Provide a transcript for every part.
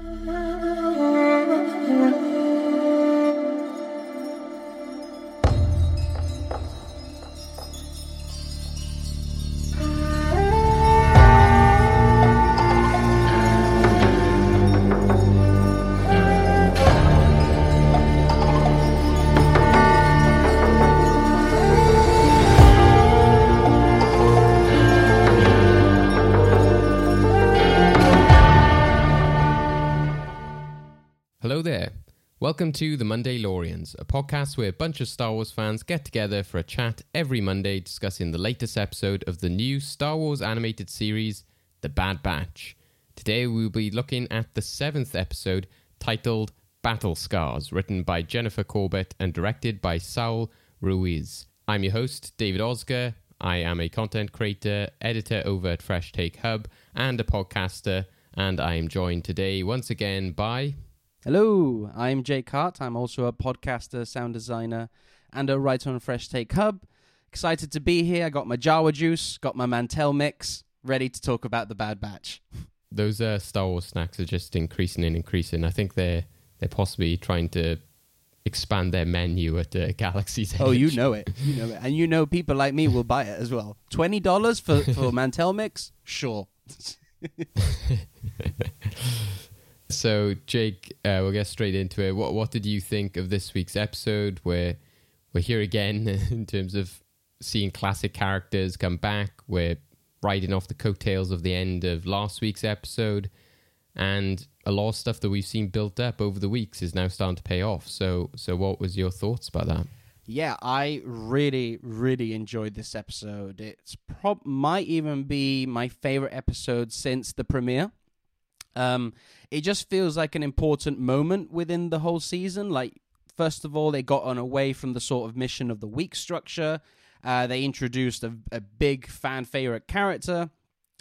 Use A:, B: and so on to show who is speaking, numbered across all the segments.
A: There. Welcome to the Monday Lorians, a podcast where a bunch of Star Wars fans get together for a chat every Monday discussing the latest episode of the new Star Wars animated series, The Bad Batch. Today we'll be looking at the seventh episode titled Battle Scars, written by Jennifer Corbett and directed by Saul Ruiz. I'm your host, David Osgar. I am a content creator, editor over at Fresh Take Hub, and a podcaster. And I am joined today once again by
B: Hello, I'm Jake Hart. I'm also a podcaster, sound designer, and a writer on Fresh Take Hub. Excited to be here. I got my Jawa juice, got my Mantell mix, ready to talk about the Bad Batch.
A: those uh, Star Wars snacks are just increasing and increasing. I think they're they're possibly trying to expand their menu at uh, Galaxy's Edge.
B: Oh, you know it. You know it. And you know people like me will buy it as well. $20 for, for Mantell mix? Sure.
A: So, Jake, uh, we'll get straight into it. What what did you think of this week's episode? Where we're here again in terms of seeing classic characters come back. We're riding off the coattails of the end of last week's episode, and a lot of stuff that we've seen built up over the weeks is now starting to pay off. So, so what was your thoughts about that?
B: Yeah, I really, really enjoyed this episode. It's prob might even be my favorite episode since the premiere. Um, it just feels like an important moment within the whole season. Like, first of all, they got on away from the sort of mission of the week structure. Uh, they introduced a, a big fan favorite character,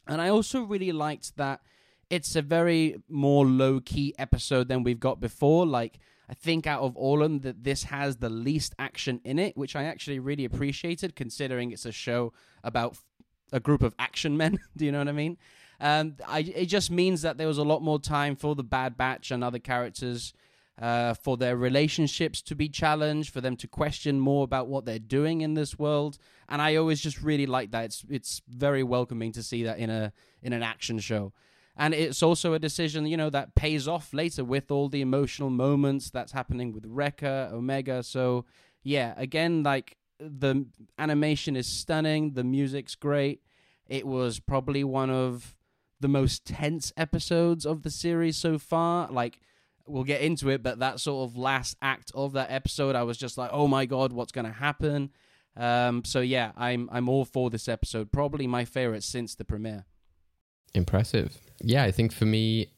B: and I also really liked that it's a very more low key episode than we've got before. Like, I think out of all of them, that this has the least action in it, which I actually really appreciated, considering it's a show about a group of action men. Do you know what I mean? Um, I, it just means that there was a lot more time for the Bad Batch and other characters uh, for their relationships to be challenged, for them to question more about what they're doing in this world. And I always just really like that. It's it's very welcoming to see that in a in an action show. And it's also a decision, you know, that pays off later with all the emotional moments that's happening with Wrecker, Omega. So yeah, again, like the animation is stunning, the music's great. It was probably one of the most tense episodes of the series so far. Like, we'll get into it, but that sort of last act of that episode, I was just like, oh my god, what's going to happen? Um, so yeah, I'm I'm all for this episode. Probably my favorite since the premiere.
A: Impressive. Yeah, I think for me,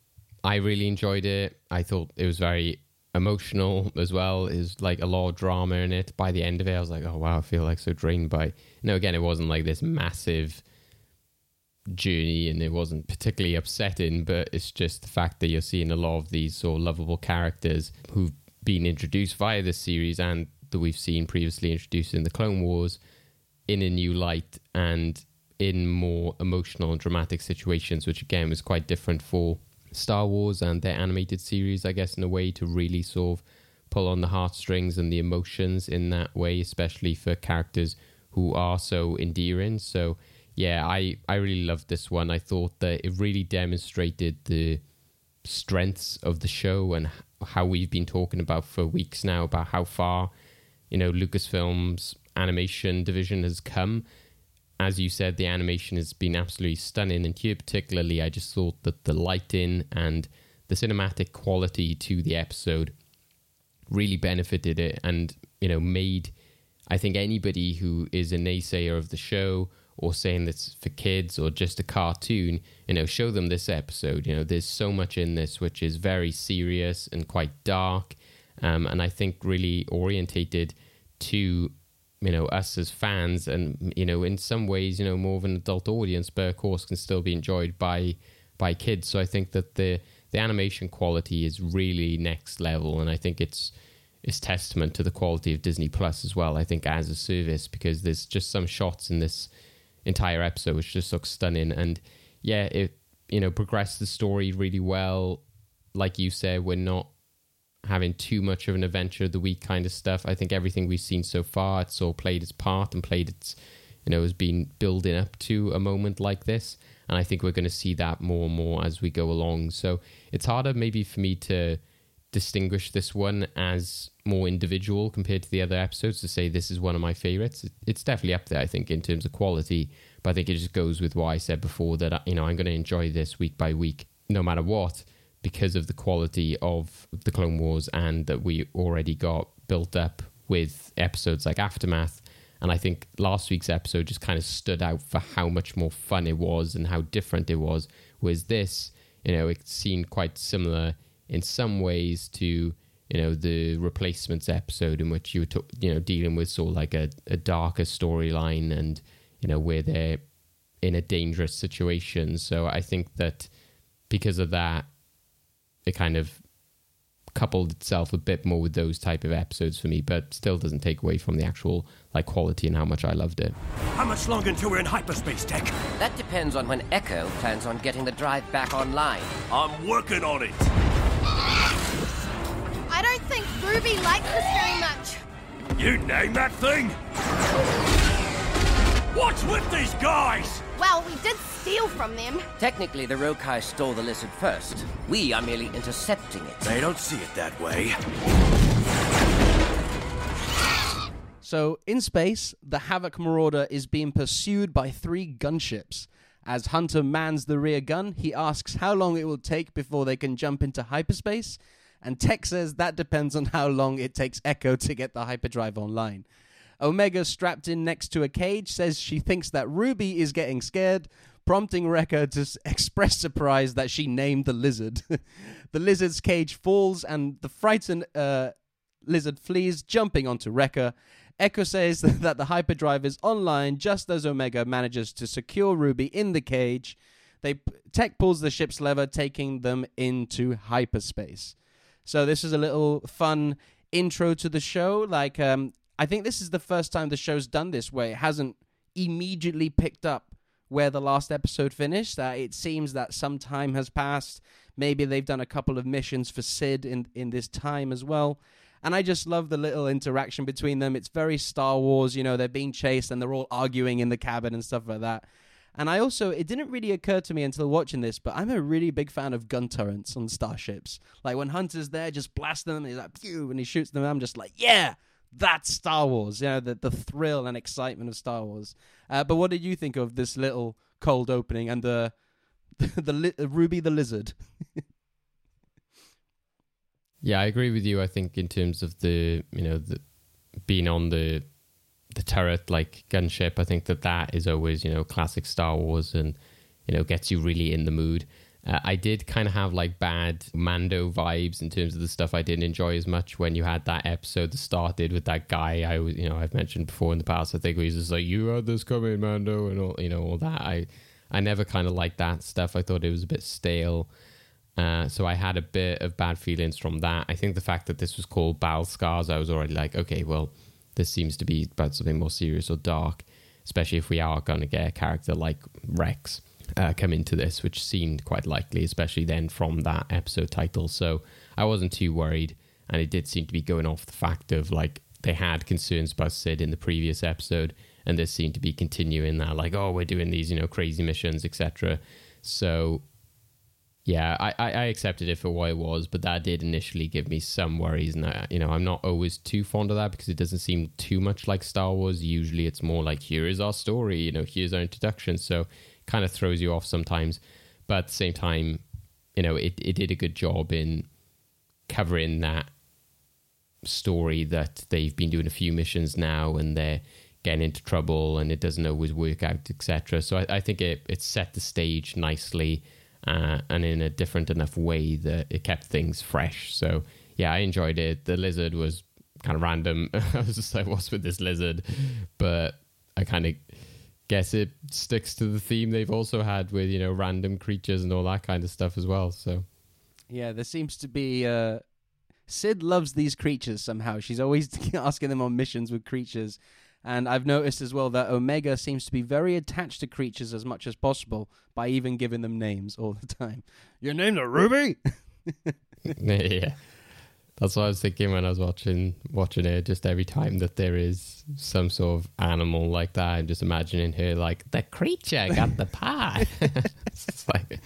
A: I really enjoyed it. I thought it was very emotional as well. Is like a lot of drama in it. By the end of it, I was like, oh wow, I feel like so drained by. No, again, it wasn't like this massive journey and it wasn't particularly upsetting, but it's just the fact that you're seeing a lot of these sort of lovable characters who've been introduced via this series and that we've seen previously introduced in the Clone Wars in a new light and in more emotional and dramatic situations, which again was quite different for Star Wars and their animated series, I guess, in a way to really sort of pull on the heartstrings and the emotions in that way, especially for characters who are so endearing. So yeah, I, I really loved this one. I thought that it really demonstrated the strengths of the show and how we've been talking about for weeks now about how far, you know, Lucasfilm's animation division has come. As you said, the animation has been absolutely stunning. And here, particularly, I just thought that the lighting and the cinematic quality to the episode really benefited it and, you know, made, I think, anybody who is a naysayer of the show or saying that's for kids or just a cartoon, you know, show them this episode. You know, there's so much in this which is very serious and quite dark, um, and I think really orientated to you know us as fans, and you know, in some ways, you know, more of an adult audience, but of course, can still be enjoyed by by kids. So I think that the the animation quality is really next level, and I think it's it's testament to the quality of Disney Plus as well. I think as a service because there's just some shots in this entire episode, which just looks stunning. And yeah, it you know progressed the story really well. like you said, we're not having too much of an adventure of the week kind of stuff. I think everything we've seen so far, it's all played its part and played its, you know, has been building up to a moment like this. And I think we're going to see that more and more as we go along. So it's harder maybe for me to distinguish this one as more individual compared to the other episodes to say this is one of my favorites. It's definitely up there, I think, in terms of quality. But I think it just goes with what I said before that you know I'm going to enjoy this week by week, no matter what, because of the quality of the Clone Wars and that we already got built up with episodes like Aftermath. And I think last week's episode just kind of stood out for how much more fun it was and how different it was. Whereas this, you know, it seemed quite similar in some ways to you know the replacements episode in which you were t- you know dealing with sort of like a, a darker storyline and you know where they're in a dangerous situation. So i think that because of that it kind of coupled itself a bit more with those type of episodes for me but still doesn't take away from the actual like quality and how much i loved it.
C: How much longer until we're in hyperspace tech?
D: That depends on when echo plans on getting the drive back online.
C: I'm working on it.
E: I don't think Ruby likes us very much.
C: You name that thing? What's with these guys?
E: Well, we did steal from them.
D: Technically, the Rokai stole the lizard first. We are merely intercepting it.
C: They don't see it that way.
B: So, in space, the Havoc Marauder is being pursued by three gunships. As Hunter mans the rear gun, he asks how long it will take before they can jump into hyperspace, and Tech says that depends on how long it takes Echo to get the hyperdrive online. Omega, strapped in next to a cage, says she thinks that Ruby is getting scared, prompting Wrecker to express surprise that she named the lizard. the lizard's cage falls, and the frightened uh, lizard flees, jumping onto Wrecker. Echo says that the hyperdrive is online just as Omega manages to secure Ruby in the cage. They Tech pulls the ship's lever, taking them into hyperspace. So this is a little fun intro to the show. Like, um, I think this is the first time the show's done this where it hasn't immediately picked up where the last episode finished. That uh, it seems that some time has passed. Maybe they've done a couple of missions for Sid in in this time as well. And I just love the little interaction between them. It's very Star Wars, you know, they're being chased and they're all arguing in the cabin and stuff like that. And I also, it didn't really occur to me until watching this, but I'm a really big fan of gun turrets on starships. Like when Hunter's there, just blasting them, and he's like, pew, and he shoots them. I'm just like, yeah, that's Star Wars. You know, the, the thrill and excitement of Star Wars. Uh, but what did you think of this little cold opening and the, the, the li- Ruby the Lizard?
A: yeah, I agree with you. I think in terms of the, you know, the being on the the turret like gunship. I think that that is always you know classic Star Wars and you know gets you really in the mood. Uh, I did kind of have like bad Mando vibes in terms of the stuff I didn't enjoy as much when you had that episode that started with that guy I was, you know, I've mentioned before in the past. I think he was just like, "You had this coming, Mando," and all, you know, all that. I, I never kind of liked that stuff. I thought it was a bit stale. Uh, so I had a bit of bad feelings from that. I think the fact that this was called Battle Scars, I was already like, okay, well, this seems to be about something more serious or dark, especially if we are going to get a character like Rex uh, come into this, which seemed quite likely, especially then from that episode title. So I wasn't too worried, and it did seem to be going off the fact of like they had concerns about Sid in the previous episode, and this seemed to be continuing that, like, oh, we're doing these, you know, crazy missions, etc. So yeah, I, I accepted it for what it was, but that did initially give me some worries. And, I, you know, I'm not always too fond of that because it doesn't seem too much like Star Wars. Usually it's more like, here is our story, you know, here's our introduction. So kind of throws you off sometimes. But at the same time, you know, it, it did a good job in covering that story that they've been doing a few missions now and they're getting into trouble and it doesn't always work out, etc. So I, I think it, it set the stage nicely uh, and in a different enough way that it kept things fresh. So yeah, I enjoyed it. The lizard was kind of random. I was just like, what's with this lizard? But I kind of guess it sticks to the theme they've also had with you know random creatures and all that kind of stuff as well. So
B: yeah, there seems to be. Uh, Sid loves these creatures somehow. She's always asking them on missions with creatures. And I've noticed as well that Omega seems to be very attached to creatures as much as possible by even giving them names all the time. Your name's a Ruby?
A: yeah. That's what I was thinking when I was watching watching it. Just every time that there is some sort of animal like that, I'm just imagining her like the creature got the pie. it's like,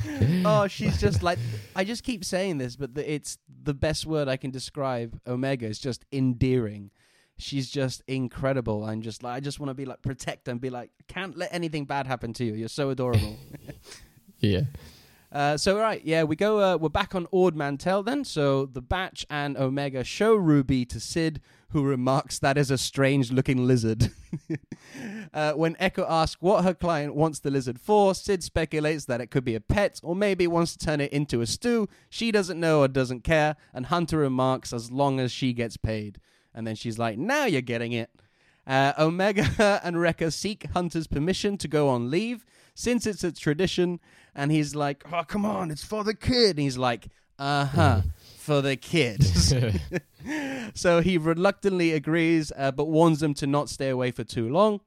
B: oh, she's just like I just keep saying this, but the, it's the best word I can describe Omega. Is just endearing. She's just incredible. I'm just like I just want to be like protect and be like can't let anything bad happen to you. You're so adorable.
A: yeah.
B: Uh, so right, yeah, we go. Uh, we're back on Ord Mantell then. So the Batch and Omega show Ruby to Sid, who remarks that is a strange-looking lizard. uh, when Echo asks what her client wants the lizard for, Sid speculates that it could be a pet, or maybe wants to turn it into a stew. She doesn't know or doesn't care, and Hunter remarks as long as she gets paid. And then she's like, "Now you're getting it." Uh, Omega and Wrecker seek Hunter's permission to go on leave since it's a tradition. And he's like, "Oh, come on, it's for the kid." And he's like, "Uh huh." For the kid. so he reluctantly agrees, uh, but warns them to not stay away for too long.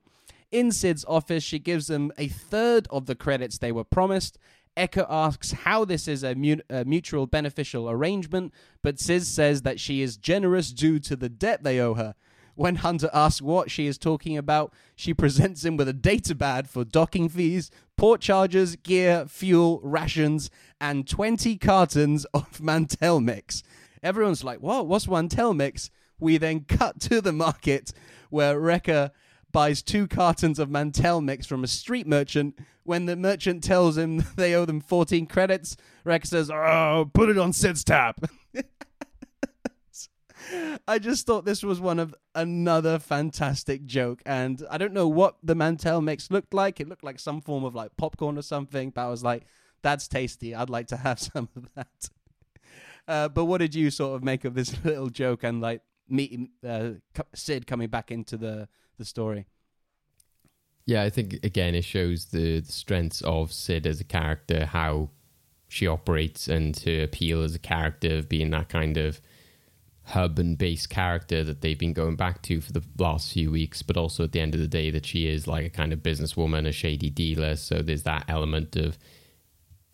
B: In Sid's office, she gives them a third of the credits they were promised. Echo asks how this is a, mu- a mutual beneficial arrangement, but Sid says that she is generous due to the debt they owe her. When Hunter asks what she is talking about, she presents him with a data pad for docking fees, port charges, gear, fuel, rations, and 20 cartons of Mantell mix. Everyone's like, what? What's Mantell mix? We then cut to the market where Wrecker buys two cartons of Mantell mix from a street merchant. When the merchant tells him they owe them 14 credits, Rex says, Oh, put it on Sid's tab. I just thought this was one of another fantastic joke, and I don't know what the Mantell mix looked like. It looked like some form of like popcorn or something, but I was like, "That's tasty. I'd like to have some of that." Uh, but what did you sort of make of this little joke and like meeting uh, Sid coming back into the the story?
A: Yeah, I think again it shows the, the strengths of Sid as a character, how she operates, and her appeal as a character of being that kind of hub and base character that they've been going back to for the last few weeks, but also at the end of the day that she is like a kind of businesswoman, a shady dealer. So there's that element of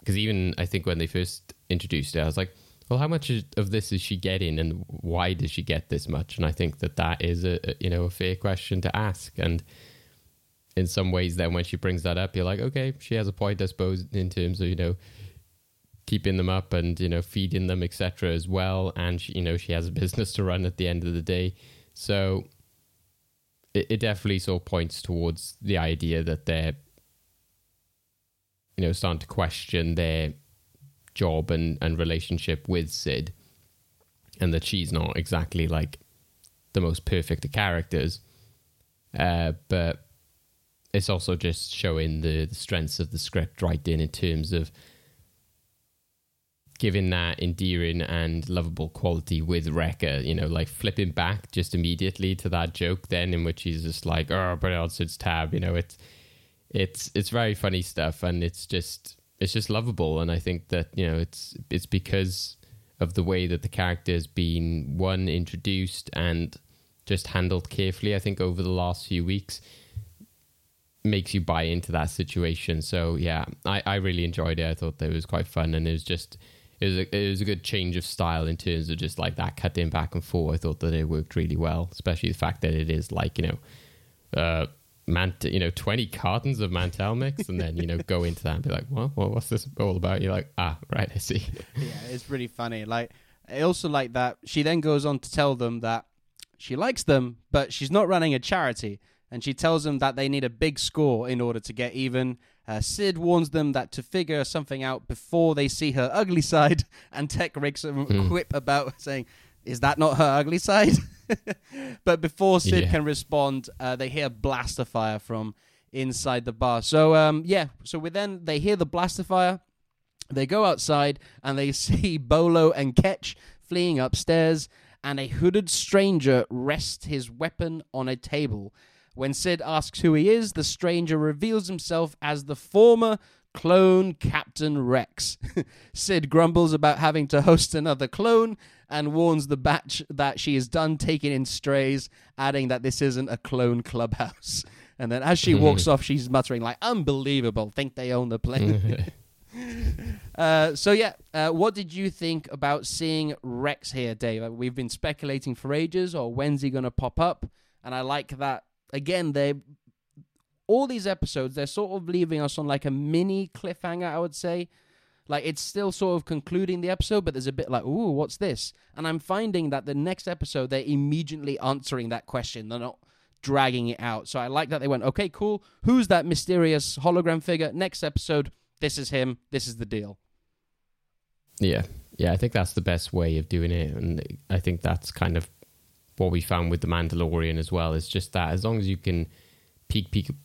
A: because even I think when they first introduced her, I was like, well, how much of this is she getting, and why does she get this much? And I think that that is a, you know a fair question to ask, and in some ways, then when she brings that up, you're like, okay, she has a point, I suppose, in terms of you know keeping them up and you know feeding them etc as well. And she, you know she has a business to run at the end of the day. So it, it definitely sort of points towards the idea that they're you know starting to question their job and, and relationship with sid and that she's not exactly like the most perfect of characters uh, but it's also just showing the, the strengths of the script right in in terms of giving that endearing and lovable quality with Wrecker, you know, like flipping back just immediately to that joke then in which he's just like, oh, but on Sid's tab, you know, it's it's it's very funny stuff and it's just it's just lovable and I think that, you know, it's it's because of the way that the character has been one introduced and just handled carefully, I think, over the last few weeks makes you buy into that situation. So yeah, I, I really enjoyed it. I thought that it was quite fun and it was just it was a, it was a good change of style in terms of just like that cutting back and forth. I thought that it worked really well, especially the fact that it is like you know, uh, mant you know twenty cartons of Mantell mix, and then you know go into that and be like, well, well what's this all about? You're like, ah, right, I see.
B: yeah, it's really funny. Like I also like that she then goes on to tell them that she likes them, but she's not running a charity, and she tells them that they need a big score in order to get even uh, Sid warns them that to figure something out before they see her ugly side, and Tech makes a mm. quip about saying, "Is that not her ugly side?" but before Sid yeah. can respond, uh, they hear blaster fire from inside the bar. So um, yeah, so we then they hear the blaster fire. They go outside and they see Bolo and Ketch fleeing upstairs, and a hooded stranger rests his weapon on a table. When Sid asks who he is, the stranger reveals himself as the former clone Captain Rex. Sid grumbles about having to host another clone and warns the batch that she is done taking in strays, adding that this isn't a clone clubhouse. And then as she walks off, she's muttering like, "Unbelievable! Think they own the plane." Uh, so yeah, uh, what did you think about seeing Rex here, Dave? We've been speculating for ages, or when's he going to pop up? And I like that. Again, they all these episodes they're sort of leaving us on like a mini cliffhanger. I would say, like it's still sort of concluding the episode, but there's a bit like, ooh, what's this? And I'm finding that the next episode they're immediately answering that question. They're not dragging it out. So I like that they went, okay, cool. Who's that mysterious hologram figure? Next episode, this is him. This is the deal.
A: Yeah, yeah, I think that's the best way of doing it, and I think that's kind of what we found with the Mandalorian as well. Is just that as long as you can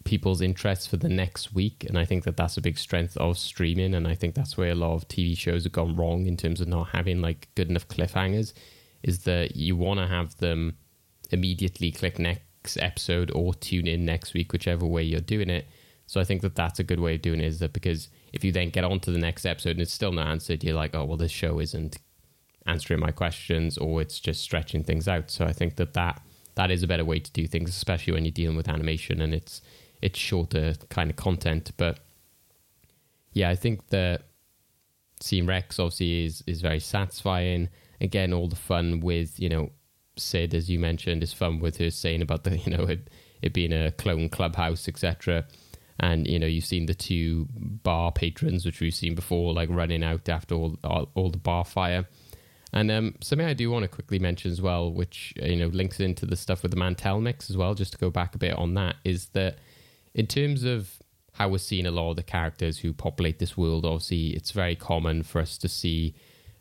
A: people's interest for the next week, and I think that that's a big strength of streaming, and I think that's where a lot of TV shows have gone wrong in terms of not having like good enough cliffhangers. Is that you want to have them immediately click next episode or tune in next week, whichever way you're doing it. So I think that that's a good way of doing it. Is that because if you then get on to the next episode and it's still not answered, you're like, oh well, this show isn't answering my questions, or it's just stretching things out. So I think that that that is a better way to do things, especially when you're dealing with animation and it's it's shorter kind of content. But yeah, I think that seeing Rex obviously is is very satisfying. Again, all the fun with you know Sid, as you mentioned, is fun with her saying about the you know it, it being a clone clubhouse, etc. And you know you've seen the two bar patrons, which we've seen before, like running out after all all, all the bar fire. And um, something I do want to quickly mention as well, which you know links into the stuff with the Mantell mix as well, just to go back a bit on that, is that in terms of how we're seeing a lot of the characters who populate this world, obviously it's very common for us to see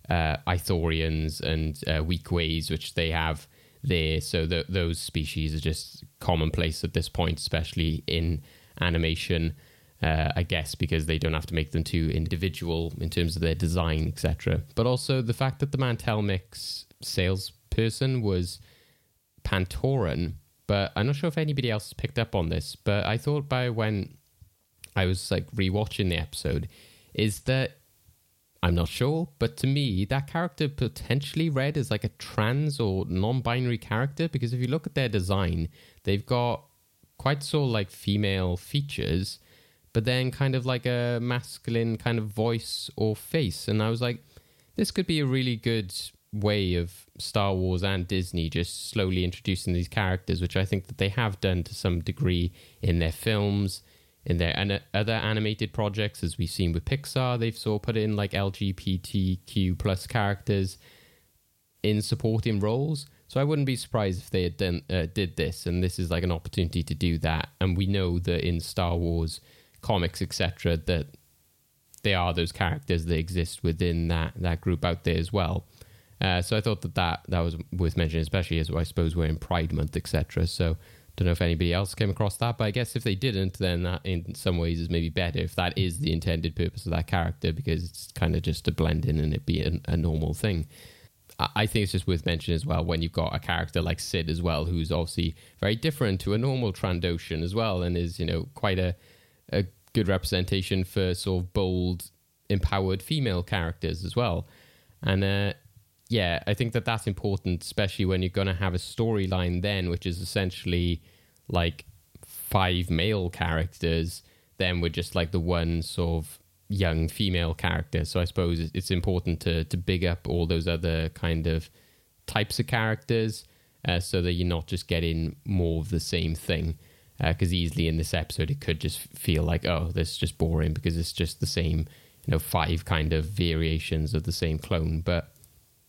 A: uh, Ithorians and uh, Weequays, which they have there. So th- those species are just commonplace at this point, especially in animation. Uh, I guess because they don't have to make them too individual in terms of their design, etc. But also the fact that the Mantell Mix salesperson was Pantoran, but I'm not sure if anybody else picked up on this. But I thought by when I was like rewatching the episode, is that I'm not sure, but to me, that character potentially read as like a trans or non binary character because if you look at their design, they've got quite of like female features, but then kind of like a masculine kind of voice or face. And I was like, this could be a really good way of Star Wars and Disney just slowly introducing these characters, which I think that they have done to some degree in their films in their an- other animated projects, as we've seen with Pixar, they've sort of put in like LGBTQ plus characters in supporting roles. So I wouldn't be surprised if they had done uh, did this, and this is like an opportunity to do that. And we know that in Star Wars comics, etc., that they are those characters that exist within that that group out there as well. Uh, so I thought that, that that was worth mentioning, especially as I suppose we're in Pride Month, etc. So don't know if anybody else came across that, but I guess if they didn't, then that in some ways is maybe better if that is the intended purpose of that character because it's kind of just to blend in and it be a, a normal thing. I I think it's just worth mentioning as well when you've got a character like Sid as well, who's obviously very different to a normal Trandoshan as well, and is you know quite a a good representation for sort of bold, empowered female characters as well. And uh, yeah, I think that that's important, especially when you're going to have a storyline then, which is essentially like five male characters, then we're just like the one sort of young female character. So I suppose it's- important to to big up all those other kind of types of characters, uh, so that you're not just getting more of the same thing. Because easily in this episode, it could just feel like, oh, this is just boring because it's just the same, you know, five kind of variations of the same clone. But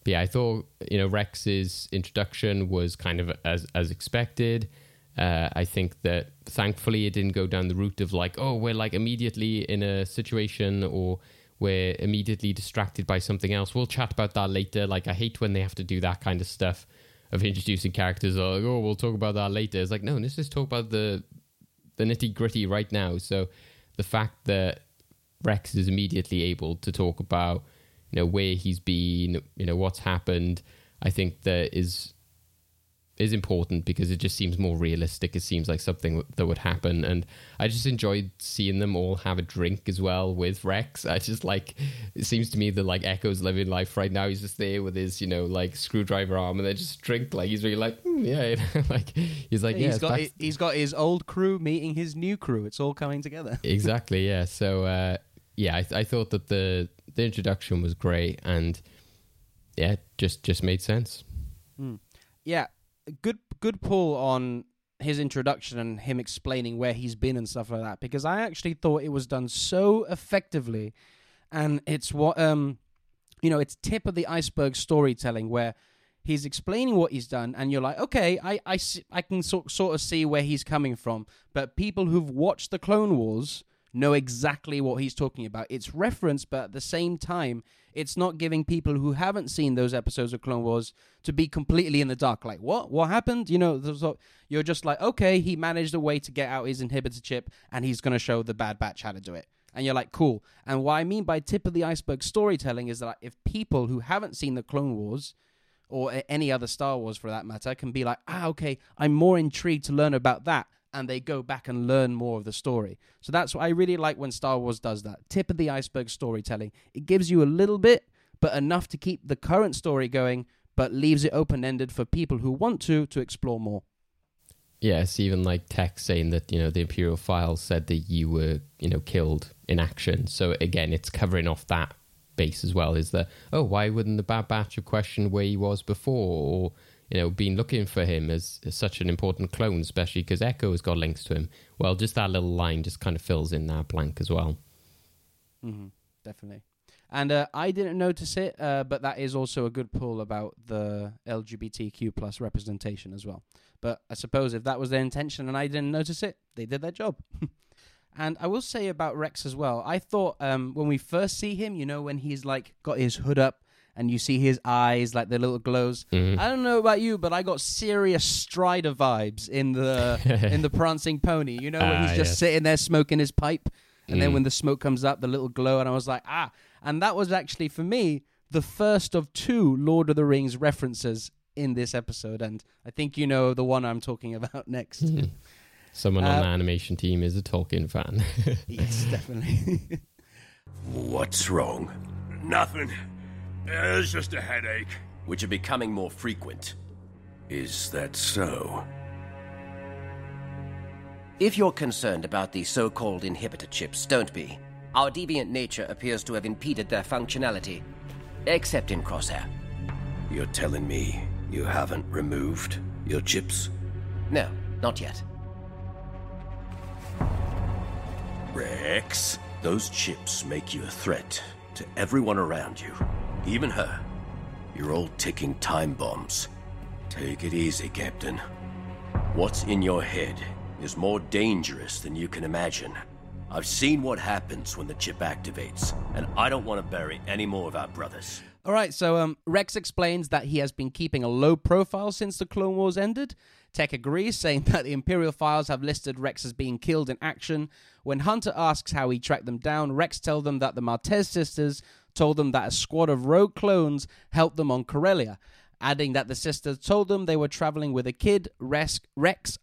A: but yeah, I thought you know Rex's introduction was kind of as as expected. Uh, I think that thankfully it didn't go down the route of like, oh, we're like immediately in a situation or we're immediately distracted by something else. We'll chat about that later. Like I hate when they have to do that kind of stuff of introducing characters or like, oh, we'll talk about that later. It's like, no, let's just talk about the the nitty gritty right now. So the fact that Rex is immediately able to talk about you know where he's been, you know what's happened. I think that is is important because it just seems more realistic. It seems like something that would happen, and I just enjoyed seeing them all have a drink as well with Rex. I just like it seems to me that like Echo's living life right now. He's just there with his you know like screwdriver arm, and they just drink like he's really like "Hmm, yeah, like he's like yeah,
B: he's got
A: back-
B: he's got his old crew meeting his new crew. It's all coming together.
A: exactly yeah so uh yeah, I, I thought that the the introduction was great, and yeah, just just made sense.
B: Yeah, good good pull on his introduction and him explaining where he's been and stuff like that because I actually thought it was done so effectively and it's what um you know, it's tip of the iceberg storytelling where he's explaining what he's done and you're like, "Okay, I I I can sort sort of see where he's coming from." But people who've watched the Clone Wars know exactly what he's talking about. It's referenced, but at the same time, it's not giving people who haven't seen those episodes of Clone Wars to be completely in the dark. Like, what? What happened? You know, you're just like, okay, he managed a way to get out his inhibitor chip, and he's going to show the Bad Batch how to do it. And you're like, cool. And what I mean by tip of the iceberg storytelling is that if people who haven't seen the Clone Wars or any other Star Wars for that matter can be like, ah, okay, I'm more intrigued to learn about that. And they go back and learn more of the story. So that's what I really like when Star Wars does that. Tip of the iceberg storytelling. It gives you a little bit, but enough to keep the current story going, but leaves it open ended for people who want to to explore more.
A: Yeah, even like Tech saying that you know the Imperial files said that you were you know killed in action. So again, it's covering off that base as well. Is that oh why wouldn't the Bad Batch have questioned where he was before or you know been looking for him as, as such an important clone, especially because Echo has got links to him. Well, just that little line just kind of fills in that blank as well.
B: hmm definitely. And uh, I didn't notice it, uh, but that is also a good pull about the LGBTQ plus representation as well. But I suppose if that was their intention and I didn't notice it, they did their job. and I will say about Rex as well. I thought um, when we first see him, you know, when he's like got his hood up and you see his eyes like the little glows.
A: Mhm.
B: I don't know about you, but I got serious Strider vibes in the in the prancing pony. You know, when
A: Ah,
B: he's just
A: yes.
B: sitting there smoking his pipe, and then
A: Mm.
B: when the smoke comes up, the little glow, and I was like, ah. And that was actually for me the first of two Lord of the Rings references in this episode, and I think you know the one I'm talking about next.
A: Someone on
B: Uh,
A: the animation team is a Tolkien fan.
B: yes, definitely.
C: What's wrong? Nothing. It's just a headache.
D: which are becoming more frequent.
C: Is that so?
D: If you're concerned about the so called inhibitor chips, don't be. Our deviant nature appears to have impeded their functionality, except in Crosshair.
C: You're telling me you haven't removed your chips?
D: No, not yet.
C: Rex, those chips make you a threat to everyone around you, even her. You're all ticking time bombs. Take it easy, Captain. What's in your head is more dangerous than you can imagine. I've seen what happens when the chip activates, and I don't want to bury any more of our brothers.
B: All right, so um, Rex explains that he has been keeping a low profile since the Clone Wars ended. Tech agrees, saying that the Imperial files have listed Rex as being killed in action. When Hunter asks how he tracked them down, Rex tells them that the Martez sisters told them that a squad of rogue clones helped them on Corellia, adding that the sisters told them they were traveling with a kid. Rex,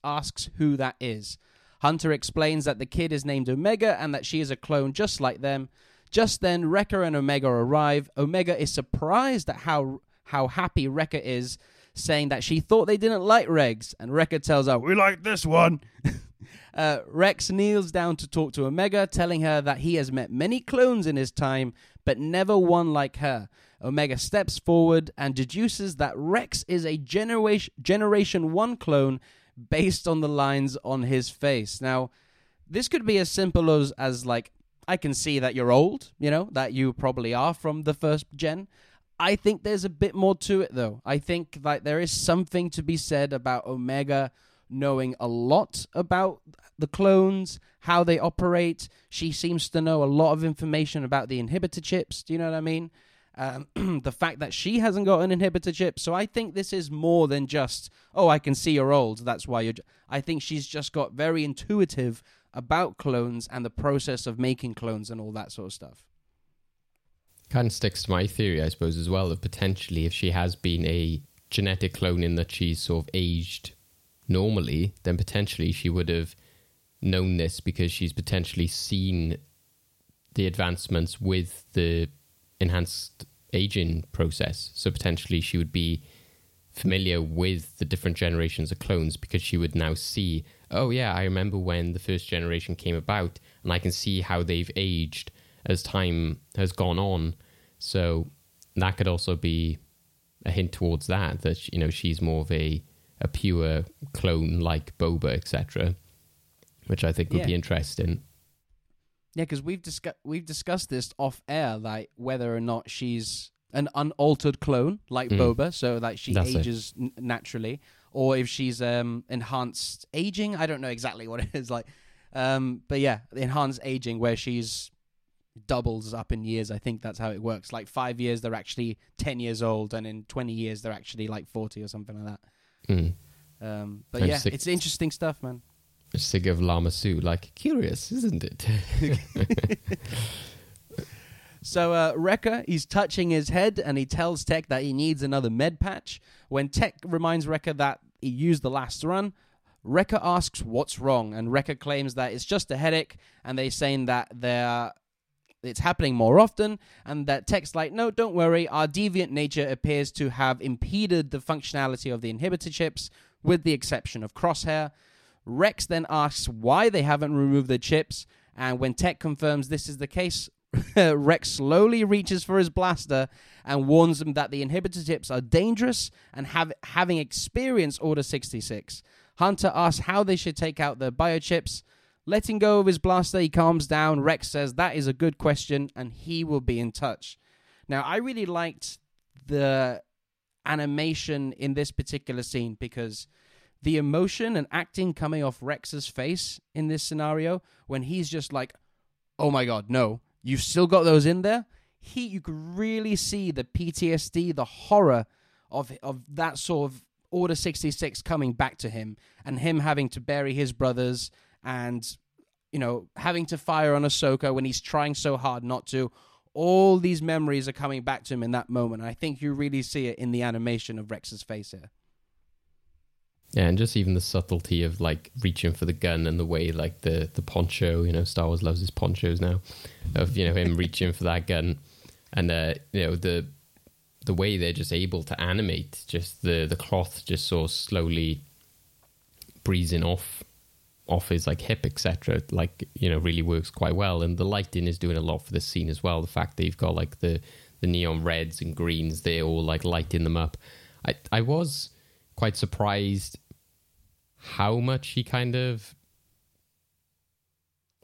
B: asks who that is. Hunter explains that the kid is named Omega and that she is a clone just like them. Just then, Wrecker and Omega arrive. Omega is surprised at how how happy Wrecker is, saying that she thought they didn't like Regs, and Wrecker tells her, "We like this one." uh, Rex kneels down to talk to Omega, telling her that he has met many clones in his time, but never one like her. Omega steps forward and deduces that Rex is a generation Generation One clone based on the lines on his face. Now, this could be as simple as as like I can see that you're old, you know, that you probably are from the first gen. I think there's a bit more to it though. I think that there is something to be said about Omega knowing a lot about the clones, how they operate. She seems to know a lot of information about the inhibitor chips. Do you know what I mean? Um, the fact that she hasn't got an inhibitor chip. So I think this is more than just, oh, I can see you're old. That's why you're. j-" I think she's just got very intuitive about clones and the process of making clones and all that sort of stuff.
A: kind of sticks to my theory, I suppose, as well, of potentially if she has been a genetic clone in that she's sort of aged normally, then potentially she would have known this because she's potentially seen the advancements with the enhanced aging process. So potentially she would be familiar with the different generations of clones because she would now see, oh yeah, I remember when the first generation came about and I can see how they've aged as time has gone on. So that could also be a hint towards that that you know she's more of a a pure clone like Boba, etc., which I think would
B: Yeah.
A: be interesting.
B: Yeah, because we've discussed we've discussed this off air, like whether or not she's an unaltered clone like
A: Mm.
B: Boba, so like she
A: That's
B: ages n- naturally, or if she's um enhanced aging. I don't know exactly what it is like, um, but yeah, enhanced aging where she's doubles up in years. I think that's how it works. Like five years, they're actually ten years old, and in twenty years, they're actually like forty or something like that.
A: Mm.
B: Um, but yeah, it's interesting stuff, man.
A: Just think of Lama Su, like curious, isn't it?
B: So uh, Wrecker, he's touching his head and he tells Tech that he needs another med patch. When Tech reminds Wrecker that he used the last run, Wrecker asks what's wrong, and Wrecker claims that it's just a headache, and they're saying that they're it's happening more often, and that Tech's like, no, don't worry, our deviant nature appears to have impeded the functionality of the inhibitor chips, with the exception of Crosshair. Rex then asks why they haven't removed the chips, and when Tech confirms this is the case, Rex slowly reaches for his blaster and warns them that the inhibitor chips are dangerous and have having experienced Order 66. Hunter asks how they should take out the biochips. Letting go of his blaster, he calms down. Rex says that is a good question and he will be in touch. Now, I really liked the animation in this particular scene because the emotion and acting coming off Rex's face in this scenario when he's just like, "Oh my god, no. You've still got those in there?" He you could really see the PTSD, the horror of of that sort of Order 66 coming back to him and him having to bury his brothers and you know, having to fire on Ahsoka when he's trying so hard not to. All these memories are coming back to him in that moment. I think you really see it in the animation of Rex's face here.
A: Yeah, and just even the subtlety of like reaching for the gun and the way like the the poncho, you know, Star Wars loves his ponchos now, of you know him reaching for that gun, and uh, you know the the way they're just able to animate just the the cloth just so slowly breezing off off his like hip etc like you know really works quite well. And the lighting is doing a lot for this scene as well. The fact that you've got like the the neon reds and greens they're all like lighting them up. I i was quite surprised how much he kind of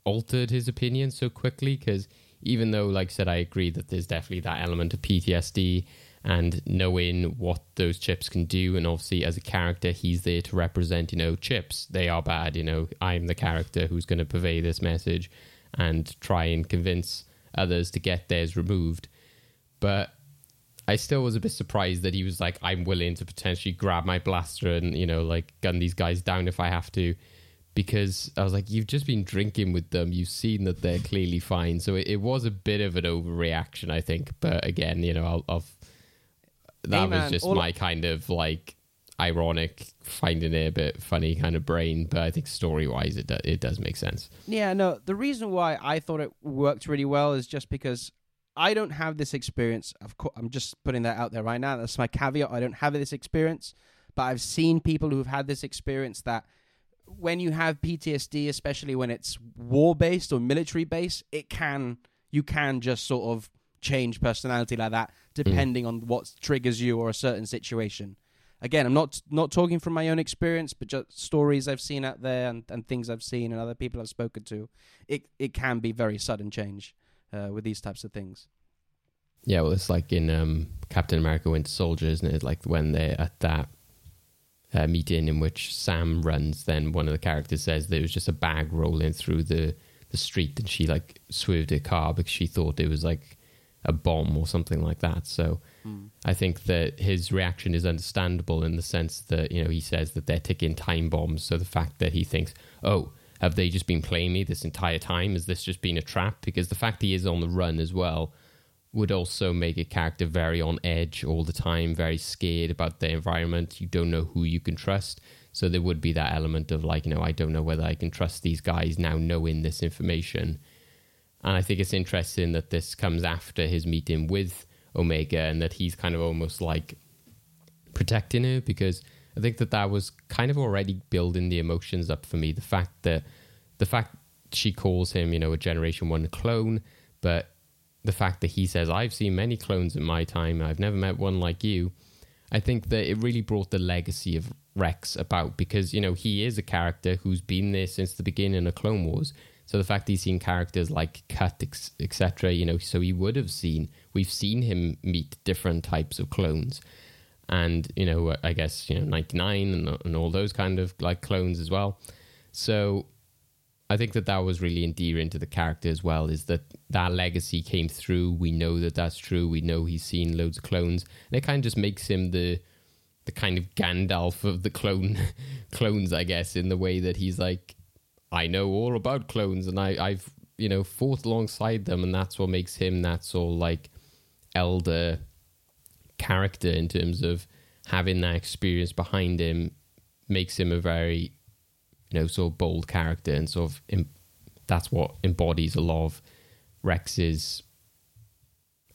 A: altered his opinion so quickly because even though like i said i agree that there's definitely that element of ptsd and knowing what those chips can do and obviously as a character he's there to represent you know chips they are bad you know i'm the character who's going to purvey this message and try and convince others to get theirs removed but I still was a bit surprised that he was like, I'm willing to potentially grab my blaster and, you know, like gun these guys down if I have to. Because I was like, you've just been drinking with them. You've seen that they're clearly fine. So it, it was a bit of an overreaction, I think. But again, you know, I'll, I'll that
B: Hey,
A: was
B: man,
A: just my kind of like ironic, finding it a bit funny kind of brain. But I think story wise, it, do, it does make sense.
B: Yeah, no, the reason why I thought it worked really well is just because I don't have this experience. Of course, I'm just putting that out there right now. That's my caveat. I don't have this experience, but I've seen people who've had this experience that when you have PTSD, especially when it's war based or military based, it can you can just sort of change personality like that depending on what triggers you or a certain situation. Again, I'm not not talking from my own experience, but just stories I've seen out there and, and things I've seen and other people I've spoken to. It it can be very sudden change uh, with these types of things.
A: Yeah, well, it's like in um, Captain America Winter Soldier, isn't it? Like when they're at that uh, meeting in which Sam runs, then one of the characters says there was just a bag rolling through the, the street and she like swerved her car because she thought it was like a bomb or something like that. So hmm. I think that his reaction is understandable in the sense that, you know, he says that they're ticking time bombs. So the fact that he thinks, oh, have they just been playing me this entire time? Has this just been a trap? Because the fact he is on the run as well would also make a character very on edge all the time, very scared about the environment. You don't know who you can trust. So there would be that element of like, you know, I don't know whether I can trust these guys now knowing this information. And I think it's interesting that this comes after his meeting with Omega and that he's kind of almost like protecting her because I think that that was kind of already building the emotions up for me. The fact that the fact she calls him, you know, a Generation One clone, but the fact that he says, I've seen many clones in my time, I've never met one like you, I think that it really brought the legacy of Rex about because, you know, he is a character who's been there since the beginning of Clone Wars. So the fact he's seen characters like Cut, etc., you know, so he would have seen, we've seen him meet different types of clones. And, you know, uh, I guess, you know, 99 and, and all those kind of like clones as well. So I think that that was really endearing to the character as well. Is that that legacy came through? We know that that's true. We know he's seen loads of clones, and it kind of just makes him the the kind of Gandalf of the clone clones, I guess, in the way that he's like, I know all about clones, and I, I've you know fought alongside them, and that's what makes him that sort of like elder character in terms of having that experience behind him makes him a very you know, sort of bold character, and sort of that's what embodies a lot of Rex's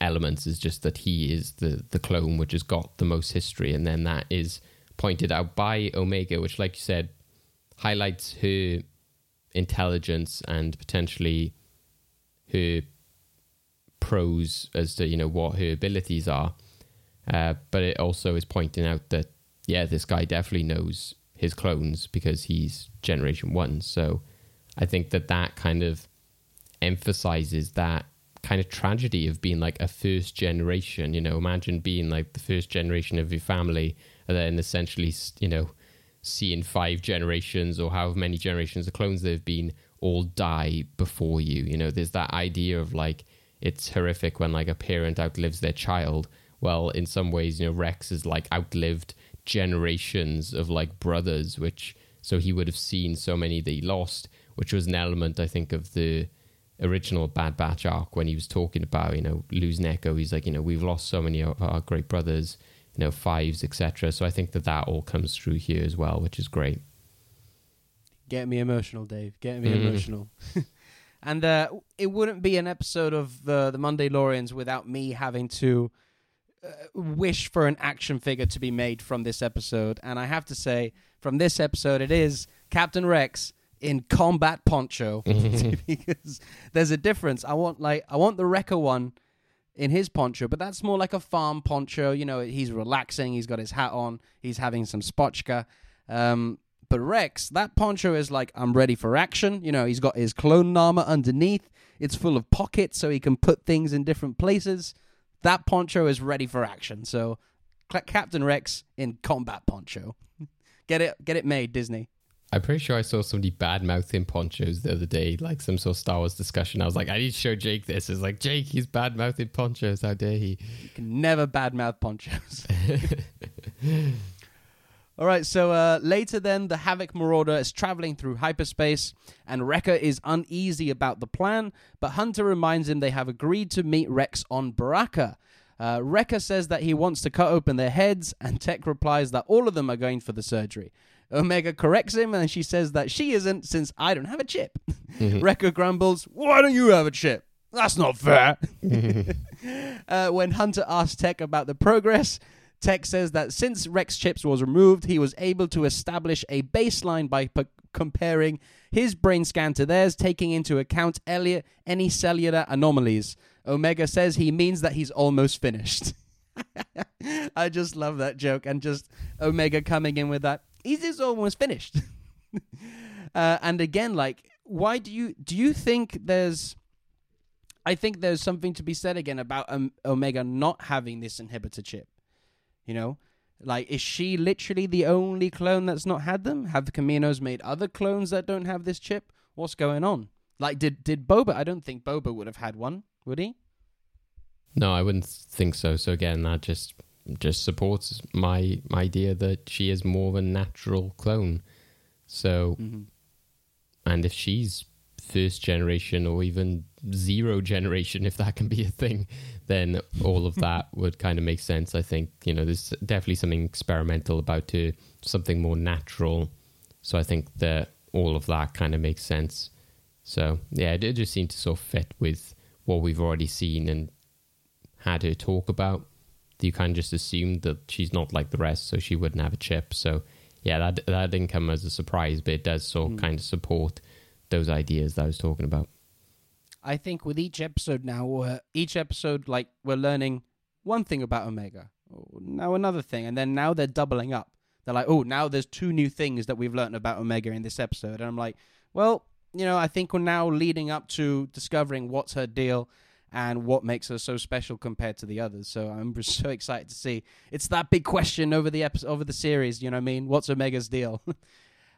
A: elements. Is just that he is the the clone which has got the most history, and then that is pointed out by Omega, which, like you said, highlights her intelligence and potentially her pros as to you know what her abilities are. Uh, but it also is pointing out that yeah, this guy definitely knows his clones because he's generation one. So I think that that kind of emphasizes that kind of tragedy of being like a first generation. You know, imagine being like the first generation of your family and then essentially, you know, seeing five generations or however many generations of clones there have been all die before you. You know, there's that idea of like, it's horrific when like a parent outlives their child. Well, in some ways, you know, Rex is like outlived generations of like brothers, which so he would have seen so many that he lost, which was an element I think of the original Bad Batch arc when he was talking about you know losing Echo. He's like you know we've lost so many of our great brothers, you know fives etc. So I think that that all comes through here as well, which is great.
B: Get me emotional, Dave. Get me mm-hmm. emotional. and uh, it wouldn't be an episode of the the Monday-lorians without me having to uh, wish for an action figure to be made from this episode, and I have to say, from this episode, it is Captain Rex in combat poncho because there's a difference. I want like I want the Wrecker one in his poncho, but that's more like a farm poncho. You know, he's relaxing. He's got his hat on. He's having some spotchka. Um, but Rex, that poncho is like I'm ready for action. You know, he's got his clone armor underneath. It's full of pockets so he can put things in different places that poncho is ready for action. So Captain Rex in combat poncho. get it get it made, Disney.
A: I'm pretty sure I saw somebody bad mouthing ponchos the other day, like some sort of Star Wars discussion. I was like, I need to show Jake this. It's like, Jake, he's bad mouthing ponchos. How dare he?
B: You can never bad mouth ponchos. All right, so uh, later then, the Havoc Marauder is traveling through hyperspace, and Wrecker is uneasy about the plan, but Hunter reminds him they have agreed to meet Rex on Bracca. Uh, Wrecker says that he wants to cut open their heads, and Tech replies that all of them are going for the surgery. Omega corrects him, and she says that she isn't, since I don't have a chip. Mm-hmm. Wrecker grumbles, Why don't you have a chip? That's not fair. uh, when Hunter asks Tech about the progress, Tech says that since Rex Chips was removed, he was able to establish a baseline by p- comparing his brain scan to theirs, taking into account Elliot, any cellular anomalies. Omega says he means that he's almost finished. I just love that joke and just Omega coming in with that. He's almost finished. uh, and again, like, why do you do you think there's? I think there's something to be said again about um, Omega not having this inhibitor chip. You know, like is she literally the only clone that's not had them? Have the Caminos made other clones that don't have this chip? What's going on? Like, did did Boba? I don't think Boba would have had one, would he?
A: No, I wouldn't think so. So again, that just just supports my, my idea that she is more of a natural clone. So, mm-hmm. and if she's first generation or even zero generation, if that can be a thing, then all of that would kind of make sense. I think you know there's definitely something experimental about to something more natural. So I think that all of that kind of makes sense. So yeah, it, it just seemed to sort of fit with what we've already seen and had her talk about. You kind of just assumed that she's not like the rest, so she wouldn't have a chip. So yeah, that that didn't come as a surprise, but it does sort of mm. kind of support those ideas that I was talking about.
B: I think with each episode now, uh, each episode, like we're learning one thing about Omega, now another thing, and then now they're doubling up. They're like, oh, now there's two new things that we've learned about Omega in this episode, and I'm like, well, you know, I think we're now leading up to discovering what's her deal and what makes her so special compared to the others. So I'm so excited to see. It's that big question over the episode, over the series. You know what I mean? What's Omega's deal?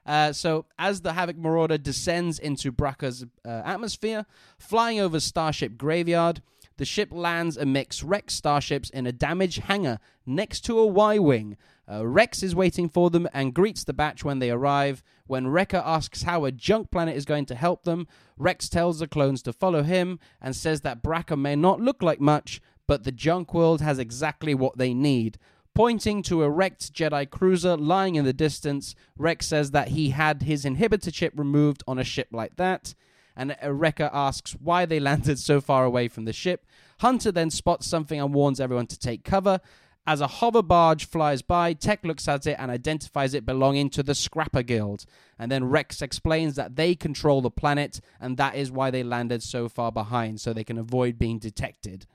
B: Uh, so, as the Havoc Marauder descends into Bracca's uh, atmosphere, flying over Starship Graveyard, the ship lands amidst Rex starships in a damaged hangar next to a Y Wing. Uh, Rex is waiting for them and greets the batch when they arrive. When Wrecker asks how a junk planet is going to help them, Rex tells the clones to follow him and says that Bracca may not look like much, but the junk world has exactly what they need. Pointing to a wrecked Jedi cruiser lying in the distance, Rex says that he had his inhibitor chip removed on a ship like that. And Wrecker asks why they landed so far away from the ship. Hunter then spots something and warns everyone to take cover. As a hover barge flies by, Tech looks at it and identifies it belonging to the Scrapper Guild. And then Rex explains that they control the planet, and that is why they landed so far behind, so they can avoid being detected.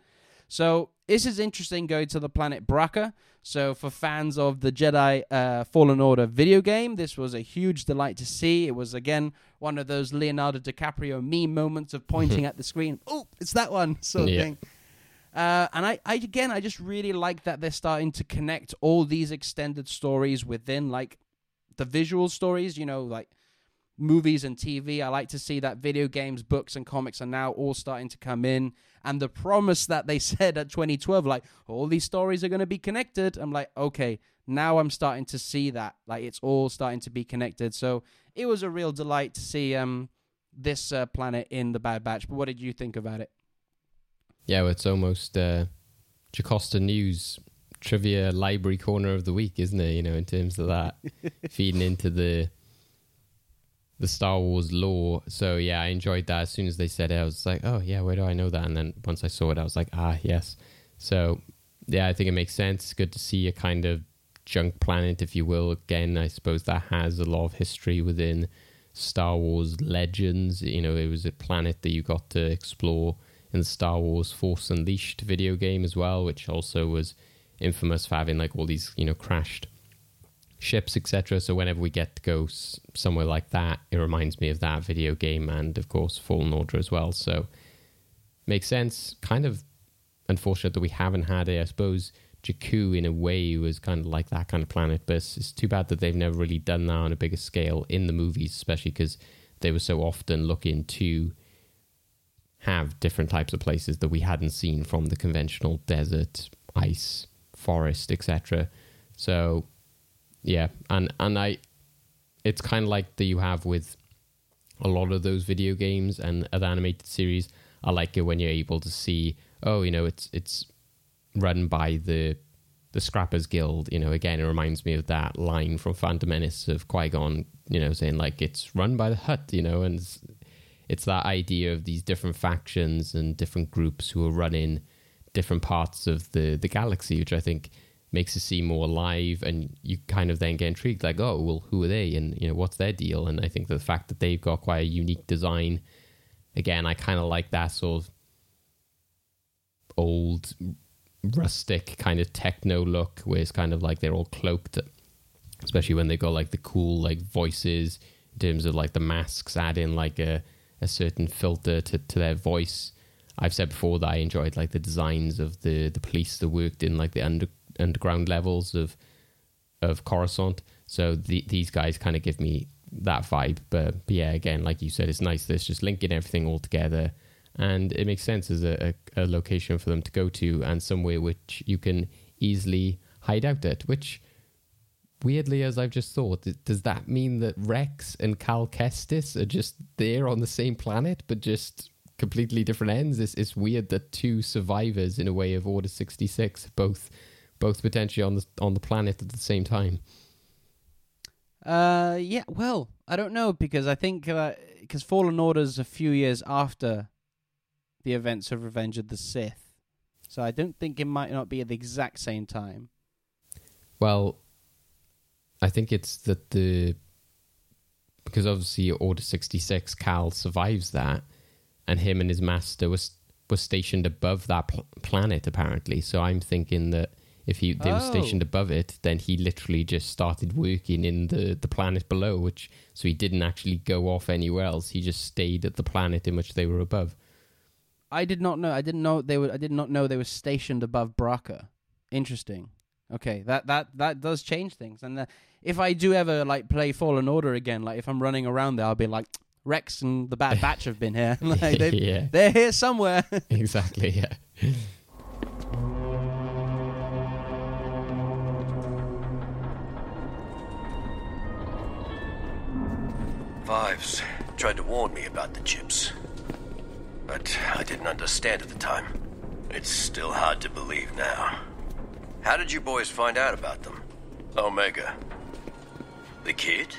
B: So this is interesting going to the planet Bracca. So for fans of the Jedi uh, Fallen Order video game, this was a huge delight to see. It was again one of those Leonardo DiCaprio meme moments of pointing at the screen. Oh, it's that one sort of
A: Yeah.
B: thing. Uh, and I, I again, I just really like that they're starting to connect all these extended stories within like the visual stories. You know, like movies and TV. I like to see that video games, books, and comics are now all starting to come in. And the promise that they said at 2012, like all these stories are going to be connected. I'm like, okay, now I'm starting to see that, like it's all starting to be connected. So it was a real delight to see um this uh, planet in the Bad Batch. But what did you think about it?
A: Yeah, well, it's almost uh, Jocasta Nu's trivia library corner of the week, isn't it? You know, in terms of that feeding into the the Star Wars lore. So yeah, I enjoyed that. As soon as they said it, I was like, oh yeah, where do I know that? And then once I saw it, I was like, ah yes. So yeah, I think it makes sense. Good to see a kind of junk planet, if you will. Again, I suppose that has a lot of history within Star Wars legends. You know, it was a planet that you got to explore in the Star Wars Force Unleashed video game as well, which also was infamous for having like all these, you know, crashed ships, etc. So whenever we get to go somewhere like that, it reminds me of that video game and, of course, Fallen Order as well. So makes sense. Kind of unfortunate that we haven't had it. I suppose Jakku, in a way, was kind of like that kind of planet, but it's, it's too bad that they've never really done that on a bigger scale in the movies, especially because they were so often looking to have different types of places that we hadn't seen from the conventional desert, ice, forest, etc. So yeah, and and I, it's kind of like that you have with a lot of those video games and other animated series. I like it when you're able to see, oh, you know, it's it's run by the the Scrappers Guild. You know, again, it reminds me of that line from Phantom Menace of Qui Gon. You know, saying like it's run by the Hutt. You know, and it's, that idea of these different factions and different groups who are running different parts of the the galaxy, which I think makes it seem more alive. And you kind of then get intrigued like oh well who are they? And you know what's their deal? And i think the fact that they've got quite a unique design again i kind of like that sort of old rustic kind of techno look where it's kind of like they're all cloaked especially when they got like the cool like voices in terms of like the masks add in like a, a certain filter to, to their voice i've said before that i enjoyed like the designs of the the police that worked in like the under underground levels of of Coruscant. So the, these guys kind of give me that vibe. But, but yeah, again, like you said, it's nice that it's just linking everything all together, and it makes sense as a, a, a location for them to go to and somewhere which you can easily hide out at. Which, weirdly, as I've just thought, does that mean that Rex and Cal Kestis are just there on the same planet, but just completely different ends? It's, it's weird that two survivors, in a way, of Order sixty six both both potentially on the on the planet at the same time.
B: Uh, yeah. Well, I don't know because I think because Fallen Order's a few years after the events of Revenge of the Sith, so I don't think it might not be at the exact same time.
A: Well, I think it's that the because obviously Order sixty six Cal survives that, and him and his master was was stationed above that pl- planet apparently. So I'm thinking that if he they were
B: Oh.
A: stationed above it, then he literally just started working in the the planet below, which so he didn't actually go off anywhere else. He just stayed at the planet in which they were above.
B: I did not know. I didn't know they were. I did not know they were stationed above Bracca. Interesting. Okay, that that that does change things. And uh, if I do ever like play Fallen Order again, like if I'm running around there, I'll be like Rex and the Bad Batch have been here. like, they've-
A: yeah,
B: They're here somewhere.
A: exactly. Yeah.
C: Fives tried to warn me about the chips. But I didn't understand at the time. It's still hard to believe now. How did you boys find out about them? Omega. The kid?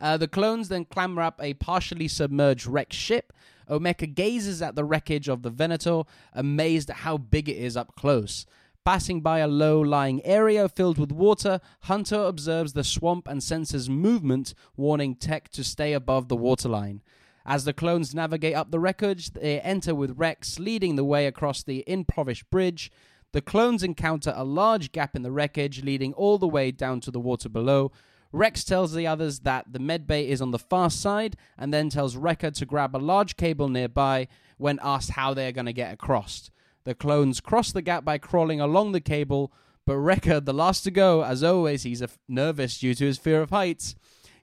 B: Uh, the clones then clamber up a partially submerged Rex ship. Omega gazes at the wreckage of the Venator, amazed at how big it is up close. Passing by a low lying area filled with water, Hunter observes the swamp and senses movement, warning Tech to stay above the waterline. As the clones navigate up the wreckage, they enter with Rex leading the way across the impoverished bridge. The clones encounter a large gap in the wreckage, leading all the way down to the water below. Rex tells the others that the medbay is on the far side, and then tells Wrecker to grab a large cable nearby when asked how they are going to get across. The clones cross the gap by crawling along the cable, but Wrecker, the last to go, as always, he's nervous due to his fear of heights,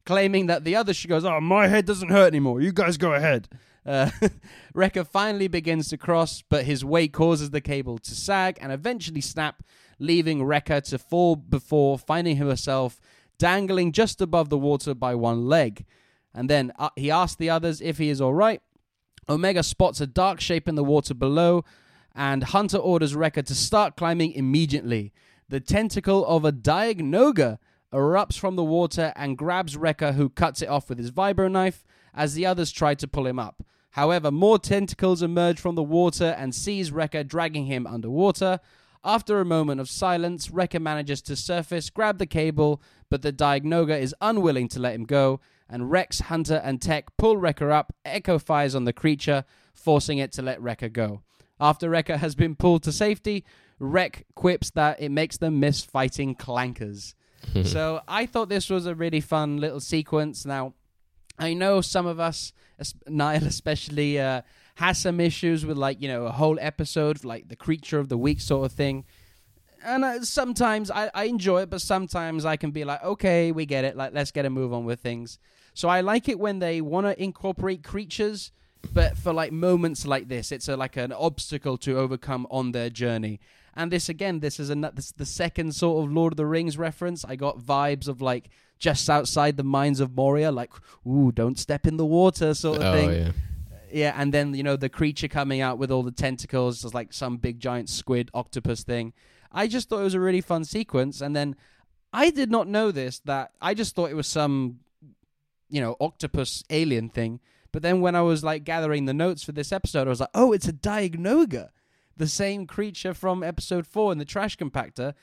B: claiming that the other she goes, "Oh, my head doesn't hurt anymore. You guys go ahead." Uh, finally begins to cross, but his weight causes the cable to sag and eventually snap, leaving Wrecker to fall before finding himself dangling just above the water by one leg. And then uh, he asks the others if he is all right. Omega spots a dark shape in the water below, and Hunter orders Wrecker to start climbing immediately. The tentacle of a Dianoga erupts from the water and grabs Wrecker, who cuts it off with his vibro knife as the others try to pull him up. However, more tentacles emerge from the water and sees Wrecker dragging him underwater. After a moment of silence, Wrecker manages to surface, grab the cable, but the Dianoga is unwilling to let him go, and Rex, Hunter, and Tech pull Wrecker up. Echo fires on the creature, forcing it to let Wrecker go. After Wrecker has been pulled to safety, Wreck quips that it makes them miss fighting clankers. so I thought this was a really fun little sequence. Now, I know some of us, Niall especially, uh, has some issues with like you know a whole episode like the creature of the week sort of thing. And uh, sometimes I, I enjoy it, but sometimes I can be like, okay, we get it. Like, let's get a move on with things. So I like it when they want to incorporate creatures, but for like moments like this, it's a, like an obstacle to overcome on their journey. And this again, this is a this the second sort of Lord of the Rings reference. I got vibes of like just outside the mines of Moria, like ooh, don't step in the water sort of
A: Oh
B: thing.
A: yeah.
B: Yeah, and then you know the creature coming out with all the tentacles, just like some big giant squid octopus thing. I just thought it was a really fun sequence, and then I did not know this. That I just thought it was some, you know, octopus alien thing. But then when I was like gathering the notes for this episode, I was like, oh, it's a Dianoga, the same creature from episode four in the trash compactor,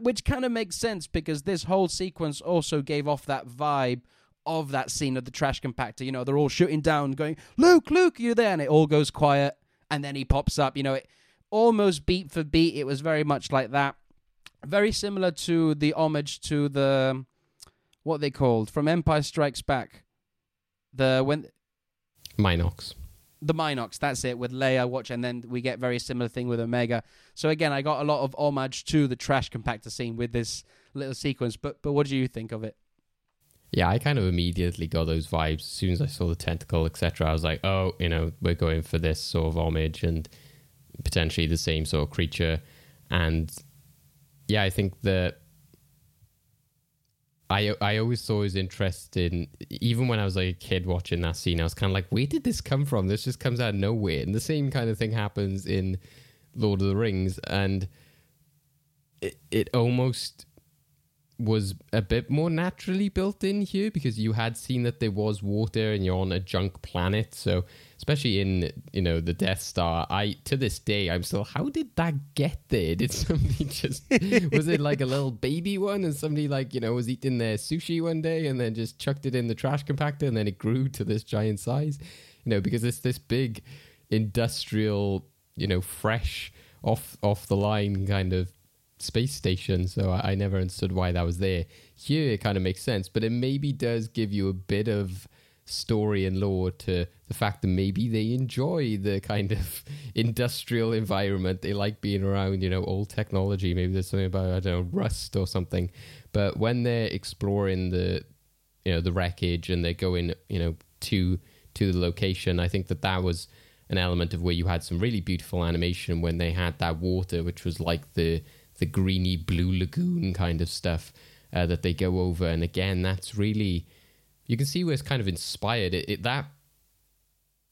B: which kind of makes sense because this whole sequence also gave off that vibe of that scene of the trash compactor. You know, they're all shooting down, going, Luke, Luke, you're there. And it all goes quiet. And then he pops up. You know, it almost beat for beat. It was very much like that. Very similar to the homage to the, what they called, from Empire Strikes Back. The, when,
A: Mynocks.
B: The Mynocks, that's it, with Leia watch, and then we get very similar thing with Omega. So again, I got a lot of homage to the trash compactor scene with this little sequence. But but what do you think of it?
A: Yeah, I kind of immediately got those vibes as soon as I saw the tentacle, etc. I was like, oh, you know, we're going for this sort of homage and potentially the same sort of creature. And yeah, I think that I I always thought it was interesting. Even when I was like a kid watching that scene, I was kind of like, where did this come from? This just comes out of nowhere. And the same kind of thing happens in Lord of the Rings, and it it almost was a bit more naturally built in here because you had seen that there was water and you're on a junk planet. So especially in you know the Death Star, I to this day I'm still how did that get there? Did somebody just was it like a little baby one and somebody like you know was eating their sushi one day and then just chucked it in the trash compactor and then it grew to this giant size? you know, because it's this big industrial, you know, fresh off off the line kind of space station. So I, I never understood why that was there. Here it kind of makes sense, but it maybe does give you a bit of story and lore to the fact that maybe they enjoy the kind of industrial environment. They like being around, you know, old technology. Maybe there's something about I don't know rust or something. But when they're exploring the, you know, the wreckage and they're going, you know, to to the location, I think that that was an element of where you had some really beautiful animation when they had that water, which was like the the greeny blue lagoon kind of stuff uh, that they go over. And again, that's really you can see where it's kind of inspired. It, it that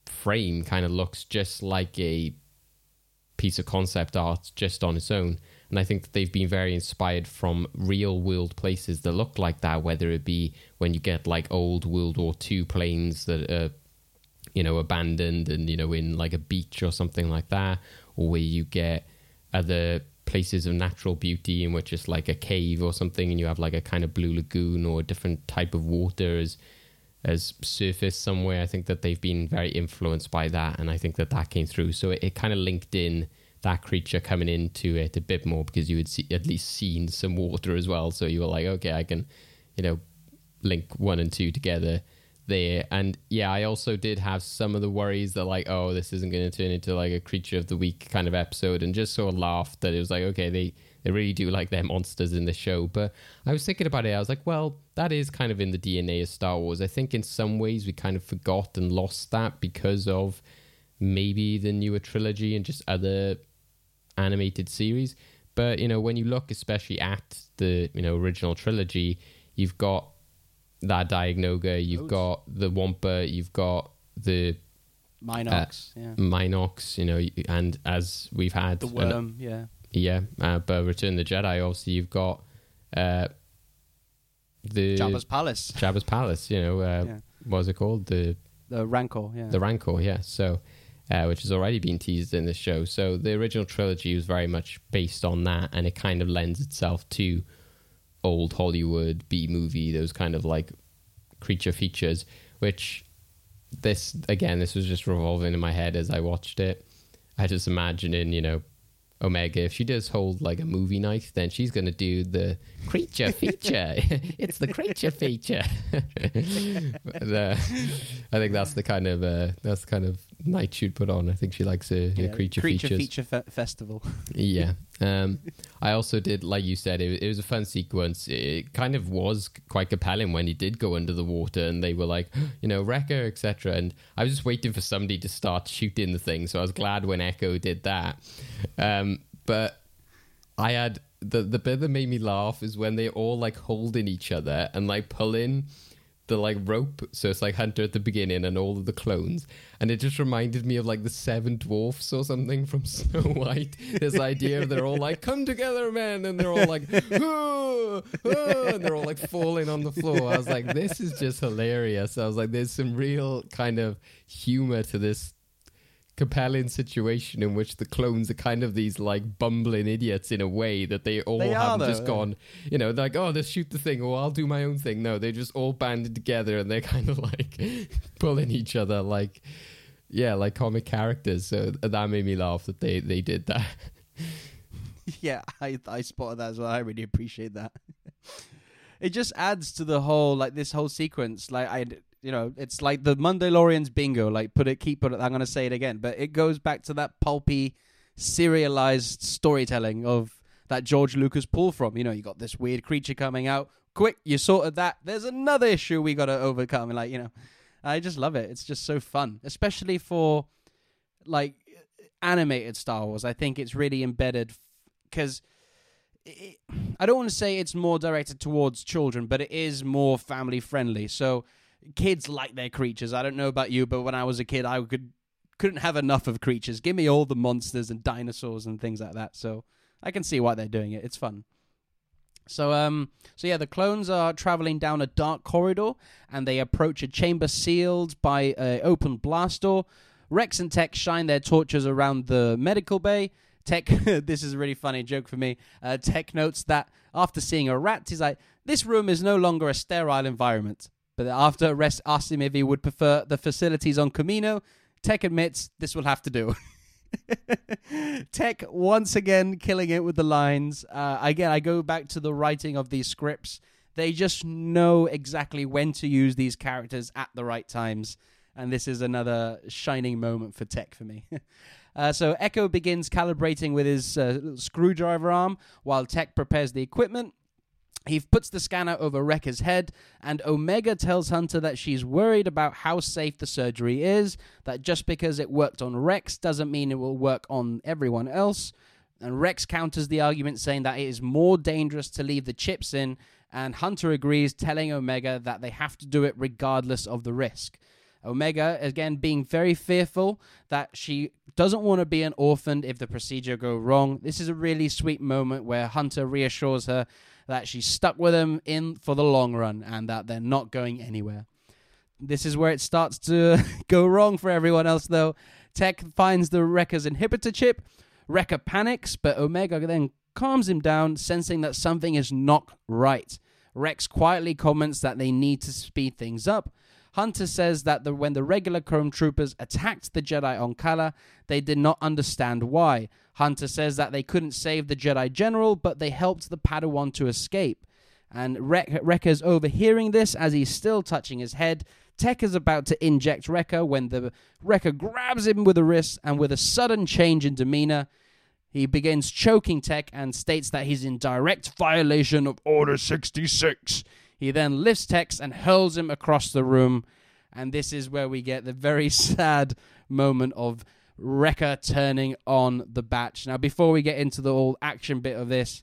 A: frame kind of looks just like a piece of concept art just on its own. And I think that they've been very inspired from real world places that look like that, whether it be when you get like old World War II planes that are, you know, abandoned and, you know, in like a beach or something like that, or where you get other places of natural beauty in which it's like a cave or something and you have like a kind of blue lagoon or a different type of water as as surface somewhere. I think that they've been very influenced by that and i think that that came through. So it, it kind of linked in that creature coming into it a bit more because you had see, at least seen some water as well. So you were like okay i can you know link one and two together there. And yeah, I also did have some of the worries that like, oh, this isn't going to turn into like a creature of the week kind of episode, and just sort of laughed that it was like, okay, they they really do like their monsters in the show. But I was thinking about it, I was like, well, that is kind of in the DNA of Star Wars. I think in some ways we kind of forgot and lost that because of maybe the newer trilogy and just other animated series. But you know, when you look especially at the you know original trilogy, you've got that Dianoga, you've got the Wampa, you've got the
B: Mynocks,
A: Uh,
B: yeah.
A: Mynocks, you know, and as we've had
B: The
A: an-
B: yeah.
A: yeah, uh, but Return of the Jedi, obviously you've got uh, the
B: Jabba's palace,
A: Jabba's palace. You know, uh,
B: Yeah.
A: what was it called? The
B: the Rancor, yeah.
A: the Rancor, yeah. So, uh, which has already been teased in this show. So the original trilogy was very much based on that, and it kind of lends itself to old Hollywood B movie, those kind of like creature features. Which this again, this was just revolving in my head as I watched it. I just imagining, you know, Omega, if she does hold like a movie knife, then she's going to do the creature feature. it's the creature feature. But, uh, I think that's the kind of uh, that's the kind of night she'd put on. I think she likes her, her
B: Yeah,
A: creature,
B: creature
A: features.
B: feature fe- festival.
A: Yeah. Um, I also did, like you said, it, it was a fun sequence. It kind of was quite compelling when he did go under the water and they were like, you know, Wrecker, etc. And I was just waiting for somebody to start shooting the thing. So I was glad when Echo did that. Um, but I had the the bit that made me laugh is when they're all like holding each other and like pulling the like rope. So it's like Hunter at the beginning and all of the clones. And it just reminded me of like the seven dwarfs or something from Snow White. This idea of they're all like, come together, man. And they're all like, "Ah, ah," and they're all like falling on the floor. I was like, this is just hilarious. I was like, there's some real kind of humor to this compelling situation in which the clones are kind of these like bumbling idiots in a way that they all
B: They
A: haven't
B: though,
A: just gone, you know, like, oh, let's shoot the thing, or I'll do my own thing. No, they're just all banded together and they're kind of like pulling each other like, yeah, like comic characters. So that made me laugh that they, they did that.
B: yeah, I I spotted that as well. I really appreciate that. it just adds to the whole like this whole sequence. Like I, you know, it's like the Monday-lorian's bingo. Like put it, keep it. I'm gonna say it again, but it goes back to that pulpy, serialized storytelling of that George Lucas pull from. You know, you got this weird creature coming out. Quick, you sorted that. There's another issue we got to overcome. Like you know, I just love it. It's just so fun, especially for like animated Star Wars. I think it's really embedded because I don't want to say it's more directed towards children, but it is more family friendly. So kids like their creatures. I don't know about you, but when I was a kid, I could couldn't have enough of creatures. Give me all the monsters and dinosaurs and things like that. So I can see why they're doing it. It's fun. So um so yeah, the clones are traveling down a dark corridor and they approach a chamber sealed by an open blast door. Rex and Tech shine their torches around the medical bay. Tech, this is a really funny joke for me. Uh, Tech notes that after seeing a rat, he's like, "This room is no longer a sterile environment." But after Rex asked him if he would prefer the facilities on Kamino, Tech admits this will have to do. Tech once again killing it with the lines. Uh, again, I go back to the writing of these scripts. They just know exactly when to use these characters at the right times. And this is another shining moment for Tech for me. uh, so Echo begins calibrating with his uh, screwdriver arm while Tech prepares the equipment. He puts the scanner over Wrecker's head, and Omega tells Hunter that she's worried about how safe the surgery is, that just because it worked on Rex doesn't mean it will work on everyone else. And Rex counters the argument, saying that it is more dangerous to leave the chips in, and Hunter agrees, telling Omega that they have to do it regardless of the risk. Omega, again, being very fearful that she doesn't want to be an orphan if the procedure go wrong. This is a really sweet moment where Hunter reassures her that she's stuck with him in for the long run and that they're not going anywhere. This is where it starts to go wrong for everyone else, though. Tech finds the Wrecker's inhibitor chip. Wrecker panics, but Omega then calms him down, sensing that something is not right. Rex quietly comments that they need to speed things up. Hunter says that the, when the regular Clone Troopers attacked the Jedi on Kaller, they did not understand why. Hunter says that they couldn't save the Jedi General, but they helped the Padawan to escape. And Wrecker's overhearing this as he's still touching his head. Tech is about to inject Wrecker when the Wrecker grabs him with a wrist, and with a sudden change in demeanor, he begins choking Tech and states that he's in direct violation of Order 66. He then lifts Tech and hurls him across the room. And this is where we get the very sad moment of Wrecker turning on the batch. Now, before we get into the whole action bit of this,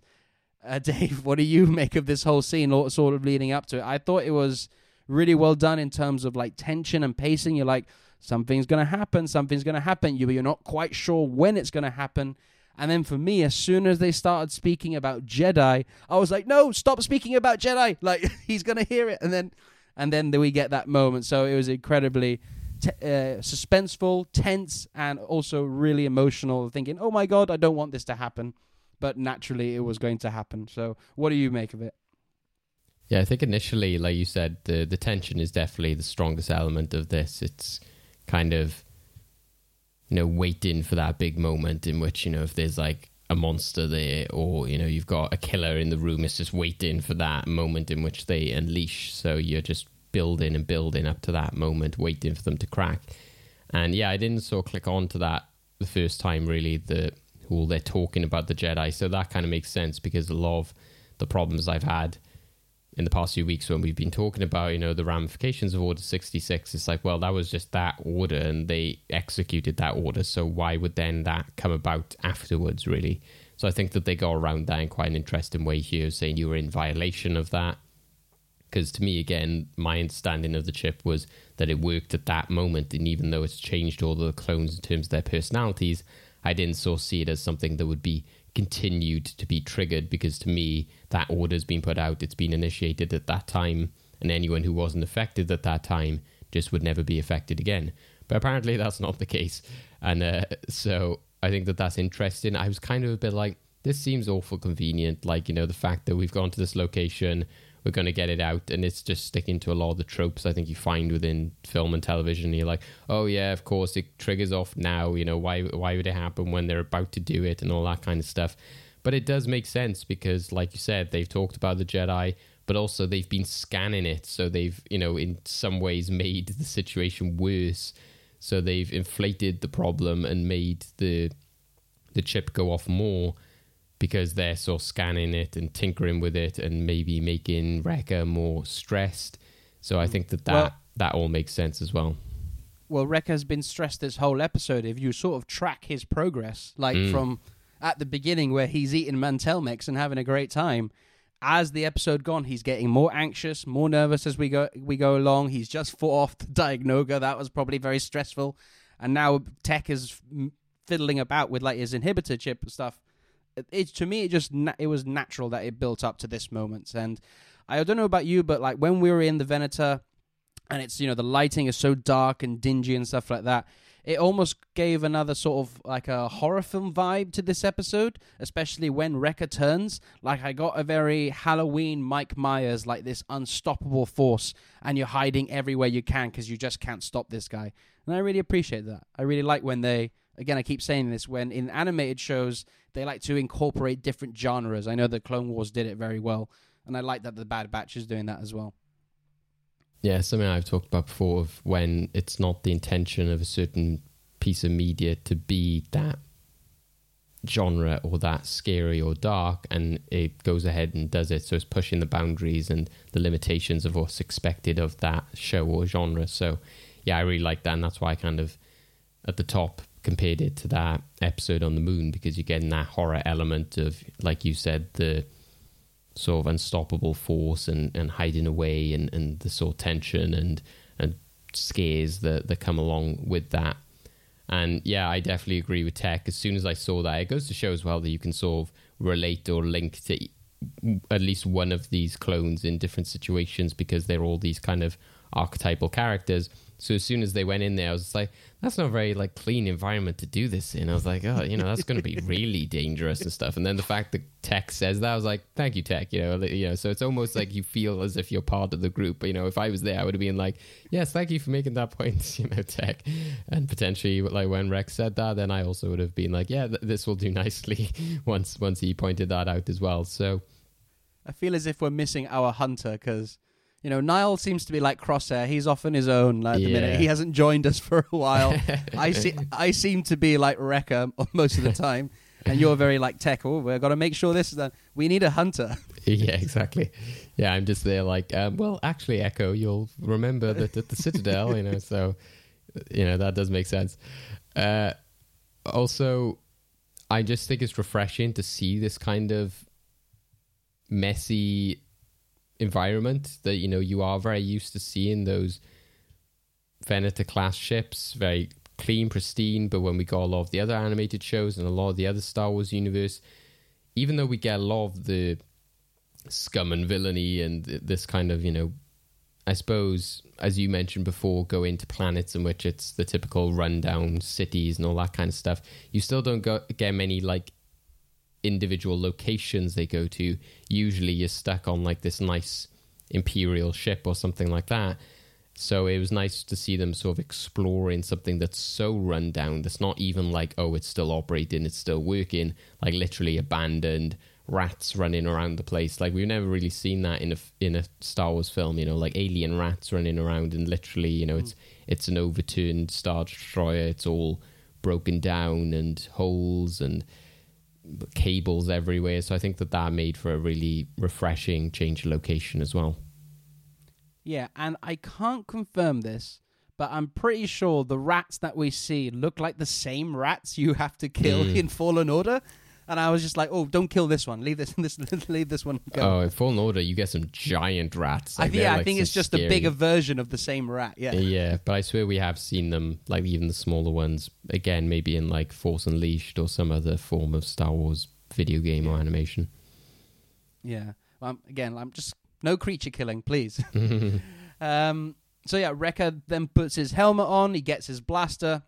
B: uh, Dave, what do you make of this whole scene, sort of leading up to it? I thought it was really well done in terms of like tension and pacing. You're like, something's going to happen, something's going to happen. You, you're not quite sure when it's going to happen. And then for me, as soon as they started speaking about Jedi, I was like, no, stop speaking about Jedi. Like he's gonna hear it, and then and then we get that moment. So it was incredibly t- uh, suspenseful, tense, and also really emotional. Thinking, oh my god, I don't want this to happen, but naturally it was going to happen. So what do you make of it?
A: Yeah, I think initially, like you said, the the tension is definitely the strongest element of this. It's kind of you know, waiting for that big moment in which, you know, if there's like a monster there or, you know, you've got a killer in the room, it's just waiting for that moment in which they unleash. So you're just building and building up to that moment, waiting for them to crack. And yeah, I didn't sort of click on to that the first time really, the all they're talking about the Jedi. So that kind of makes sense because a lot of the problems I've had in the past few weeks when we've been talking about, you know, the ramifications of Order 66, it's like, well, that was just that order and they executed that order. So why would then that come about afterwards, really? So I think that they go around that in quite an interesting way here, saying you were in violation of that. Because to me, again, my understanding of the chip was that it worked at that moment. And even though it's changed all the clones in terms of their personalities, I didn't so see it as something that would be continued to be triggered because to me that order's been put out. It's been initiated at that time and anyone who wasn't affected at that time just would never be affected again. But apparently that's not the case. And uh, so i think that that's interesting. I was kind of a bit like this seems awful convenient. Like you know the fact that we've gone to this location we're going to get it out and it's just sticking to a lot of the tropes i think you find within film and television you're like oh yeah of course it triggers off now you know why why would it happen when they're about to do it and all that kind of stuff. But it does make sense because like you said they've talked about the jedi but also they've been scanning it so they've you know in some ways made the situation worse. So they've inflated the problem and made the the chip go off more because they're sort of scanning it and tinkering with it and maybe making Wrecker more stressed. So I think that that, well, that all makes sense as well.
B: Well, Wrecker's been stressed this whole episode. If you sort of track his progress, like mm. from at the beginning where he's eating Mantell mix and having a great time, as the episode gone, he's getting more anxious, more nervous as we go we go along. He's just fought off the Dianoga. That was probably very stressful. And now Tech is fiddling about with like his inhibitor chip and stuff it to me it just na- it was natural that it built up to this moment and i don't know about you but like when we were in the venator and it's you know the lighting is so dark and dingy and stuff like that it almost gave another sort of like a horror film vibe to this episode, especially when Wrecker turns. Like I got a very Halloween Mike Myers, like this unstoppable force, and you're hiding everywhere you can because you just can't stop this guy. And I really appreciate that. I really like when they, again, I keep saying this, when in animated shows they like to incorporate different genres. I know that Clone Wars did it very well, and I like that the Bad Batch is doing that as well.
A: Yeah, something I've talked about before of when it's not the intention of a certain piece of media to be that genre or that scary or dark, and it goes ahead and does it. So it's pushing the boundaries and the limitations of what's expected of that show or genre. So yeah, I really like that, and that's why I kind of at the top compared it to that episode on the moon because you're getting that horror element of, like you said, the sort of unstoppable force and, and hiding away and, and the sort of tension and and scares that, that come along with that. And yeah, I definitely agree with Tech. As soon as I saw that, it goes to show as well that you can sort of relate or link to at least one of these clones in different situations because they're all these kind of archetypal characters. So as soon as they went in there, I was like, that's not a very like clean environment to do this in. I was like, oh, you know, that's going to be really dangerous and stuff. And then the fact that Tech says that, I was like, thank you, Tech. You know, you know. So it's almost like you feel as if you're part of the group. You know, if I was there, I would have been like, yes, thank you for making that point. You know, Tech. And potentially, like when Rex said that, then I also would have been like, yeah, th- this will do nicely once once he pointed that out as well. So
B: I feel as if we're missing our hunter because you know, Niall seems to be like Crosshair. He's off on his own like, at the minute. He hasn't joined us for a while. I see. I seem to be like Wrecker most of the time, and you're very like Tech. Oh, we've got to make sure this is done. We need a hunter.
A: Yeah, exactly. Yeah, I'm just there like, um, well, actually, Echo, you'll remember that at the Citadel, you know, so, you know, that does make sense. Uh, also, I just think it's refreshing to see this kind of messy environment that you know you are very used to seeing those Venator class ships, very clean, pristine. But when we got a lot of the other animated shows and a lot of the other Star Wars universe, even though we get a lot of the scum and villainy and this kind of you know, I suppose as you mentioned before, go into planets in which it's the typical rundown cities and all that kind of stuff. You still don't go, get many like individual locations they go to, usually you're stuck on like this nice imperial ship or something like that. So it was nice to see them sort of exploring something that's so run down that's not even like, oh, it's still operating, it's still working, like literally abandoned rats running around the place. Like we've never really seen that in a in a Star Wars film, you know, like alien rats running around and literally, you know, mm. it's it's an overturned star destroyer. It's all broken down and holes and cables everywhere. So I think that that made for a really refreshing change of location as well.
B: Yeah, and I can't confirm this, but I'm pretty sure the rats that we see look like the same rats you have to kill mm. in Fallen Order and I was just like, "Oh, don't kill this one. Leave this, this leave this one go."
A: Oh, in Fallen Order, you get some giant rats.
B: Like I, yeah, like I think it's just scary. a bigger version of the same rat. Yeah,
A: yeah, but I swear we have seen them, like even the smaller ones, again, maybe in like Force Unleashed or some other form of Star Wars video game yeah. or animation.
B: Yeah. Um, again, I'm just no creature killing, please. um. So yeah, Wrecker then puts his helmet on. He gets his blaster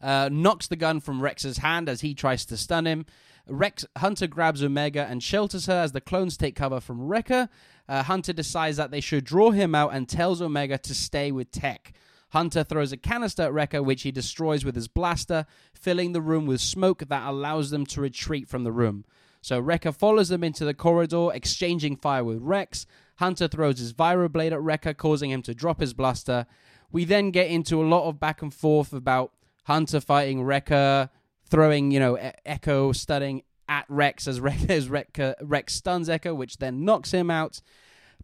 B: uh, knocks the gun from Rex's hand as he tries to stun him. Rex Hunter grabs Omega and shelters her as the clones take cover from Wrecker. Uh, Hunter decides that they should draw him out and tells Omega to stay with Tech. Hunter throws a canister at Wrecker, which he destroys with his blaster, filling the room with smoke that allows them to retreat from the room. So Wrecker follows them into the corridor, exchanging fire with Rex. Hunter throws his vibroblade at Wrecker, causing him to drop his blaster. We then get into a lot of back and forth about Hunter fighting Wrecker, throwing, you know, e- Echo stunning at Rex as, Re- as Rex stuns Echo, which then knocks him out.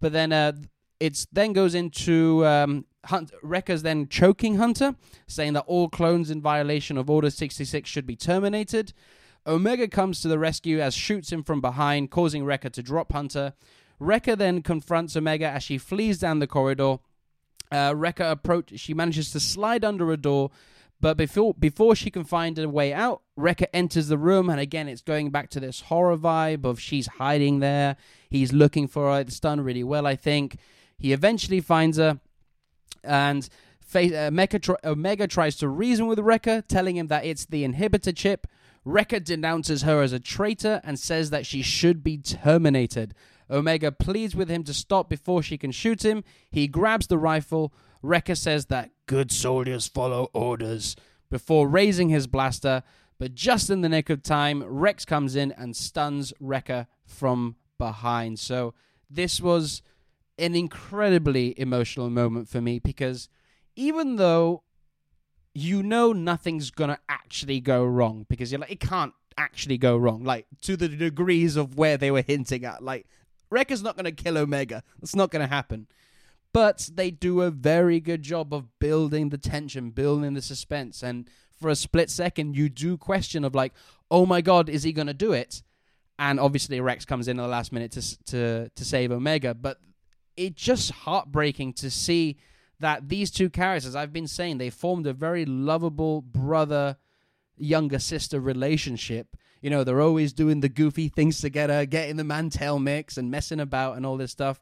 B: But then uh, it's then goes into um, Hunt- Wrecker's then choking Hunter, saying that all clones in violation of Order 66 should be terminated. Omega comes to the rescue as shoots him from behind, causing Wrecker to drop Hunter. Wrecker then confronts Omega as she flees down the corridor. Uh, Wrecker approach. She manages to slide under a door, but before before she can find a way out, Wrecker enters the room, and again, it's going back to this horror vibe of she's hiding there. He's looking for her. It's done really well, I think. He eventually finds her, and Fa- uh, Mecha tr- Omega tries to reason with Wrecker, telling him that it's the inhibitor chip. Wrecker denounces her as a traitor and says that she should be terminated. Omega pleads with him to stop before she can shoot him. He grabs the rifle. Wrecker says that good soldiers follow orders before raising his blaster. But just in the nick of time, Rex comes in and stuns Wrecker from behind. So this was an incredibly emotional moment for me because even though you know nothing's gonna actually go wrong because you're like it can't actually go wrong like to the degrees of where they were hinting at like Wrecker's not gonna kill Omega that's not gonna happen but they do a very good job of building the tension building the suspense and for a split second you do question of like oh my god is he gonna do it and obviously Rex comes in at the last minute to to to save Omega but it's just heartbreaking to see that these two characters, I've been saying, they formed a very lovable brother younger sister relationship. You know, they're always doing the goofy things together, getting the Mantell mix and messing about and all this stuff.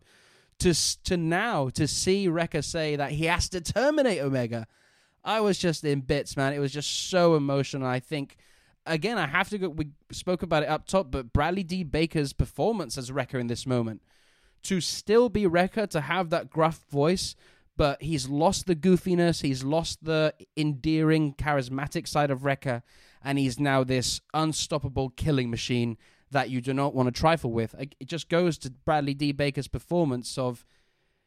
B: To to now to see Wrecker say that he has to terminate Omega, I was just in bits, man. It was just so emotional. I think again, I have to go. We spoke about it up top, but Bradley D. Baker's performance as Wrecker in this moment to still be Wrecker, to have that gruff voice, but he's lost the goofiness, he's lost the endearing, charismatic side of Wrecker, and he's now this unstoppable killing machine that you do not want to trifle with. It just goes to Bradley D. Baker's performance of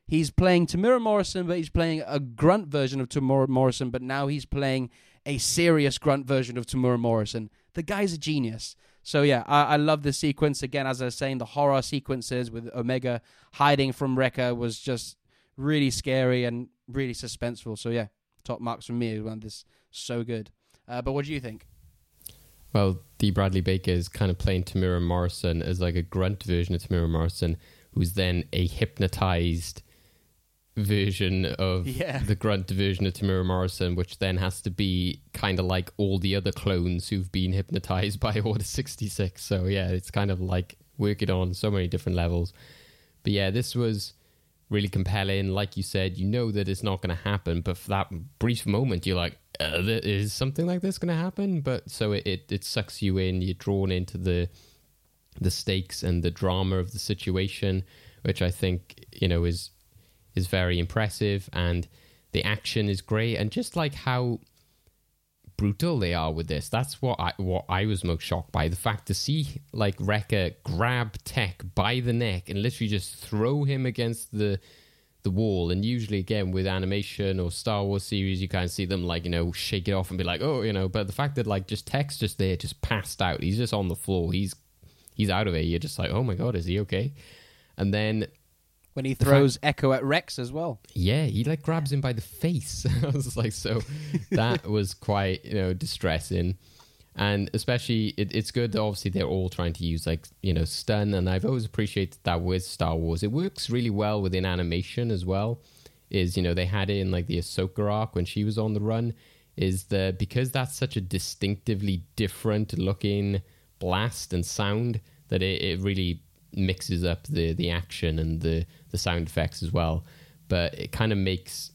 B: he's playing Temuera Morrison, but he's playing a grunt version of Temuera Morrison, but now he's playing a serious grunt version of Temuera Morrison. The guy's a genius. So yeah, I, I love the sequence again. As I was saying, the horror sequences with Omega hiding from Wrecker was just really scary and really suspenseful. So yeah, top marks from me. One this so good. Uh, but what do you think?
A: Well, D. Bradley Baker is kind of playing Temuera Morrison as like a grunt version of Temuera Morrison, who's then a hypnotized version of
B: Yeah.
A: the grunt version of Temuera Morrison, which then has to be kind of like all the other clones who've been hypnotized by Order 66. So, yeah, it's kind of like working on so many different levels. But yeah, this was really compelling. Like you said, you know that it's not going to happen, but for that brief moment, you're like, uh, is something like this going to happen? But so it, it, it sucks you in, you're drawn into the the stakes and the drama of the situation, which I think, you know, is is very impressive and the action is great and just like how brutal they are with this. That's what I what I was most shocked by. The fact to see like Wrecker grab Tech by the neck and literally just throw him against the the wall. And usually again with animation or Star Wars series you kind of see them like you know shake it off and be like oh you know? But the fact that like just Tech's just there just passed out. He's just on the floor. He's he's out of it you're just like oh my god is he okay? And then
B: When he throws Echo at Rex as well.
A: yeah, he like grabs him by the face. I was like, so that was quite you know distressing, and especially it, it's good that obviously they're all trying to use like you know stun, and I've always appreciated that with Star Wars. It works really well within animation as well. Is you know they had it in like the Ahsoka arc when she was on the run. Is the because that's such a distinctively different looking blast and sound that it, it really mixes up the the action and the the sound effects as well but it kind of makes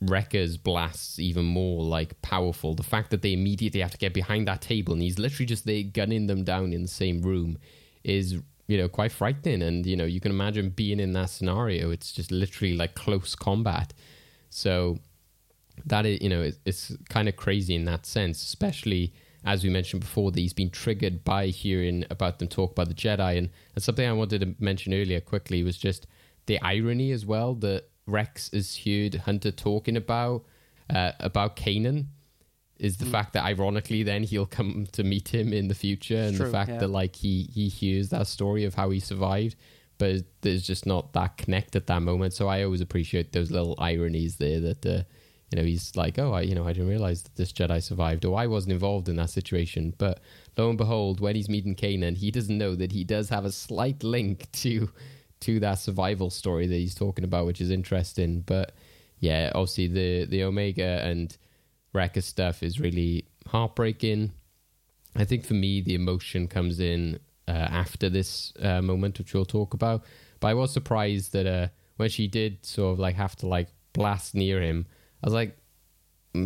A: Wrecker's blasts even more like powerful. The fact that they immediately have to get behind that table and he's literally just there gunning them down in the same room is you know quite frightening. And you know you can imagine being in that scenario. It's just literally like close combat. So that is you know it, it's kind of crazy in that sense, especially as we mentioned before, that he's been triggered by hearing about them talk about the Jedi. And, and something I wanted to mention earlier quickly was just the irony as well that Rex has heard Hunter talking about uh, about Kanan is the
B: Hmm.
A: fact that ironically then he'll come to meet him in the future and
B: true,
A: the fact
B: yeah.
A: that like he he hears that story of how he survived but there's just not that connect at that moment so i always appreciate those little ironies there that uh, you know he's like oh i you know i didn't realize that this jedi survived or i wasn't involved in that situation but lo and behold when he's meeting kanan he doesn't know that he does have a slight link to to that survival story that he's talking about which is interesting but yeah obviously the the omega and Wrecker stuff is really heartbreaking. I think for me, the emotion comes in uh, after this uh, moment, which we'll talk about. But I was surprised that uh, when she did sort of like have to like blast near him, I was like,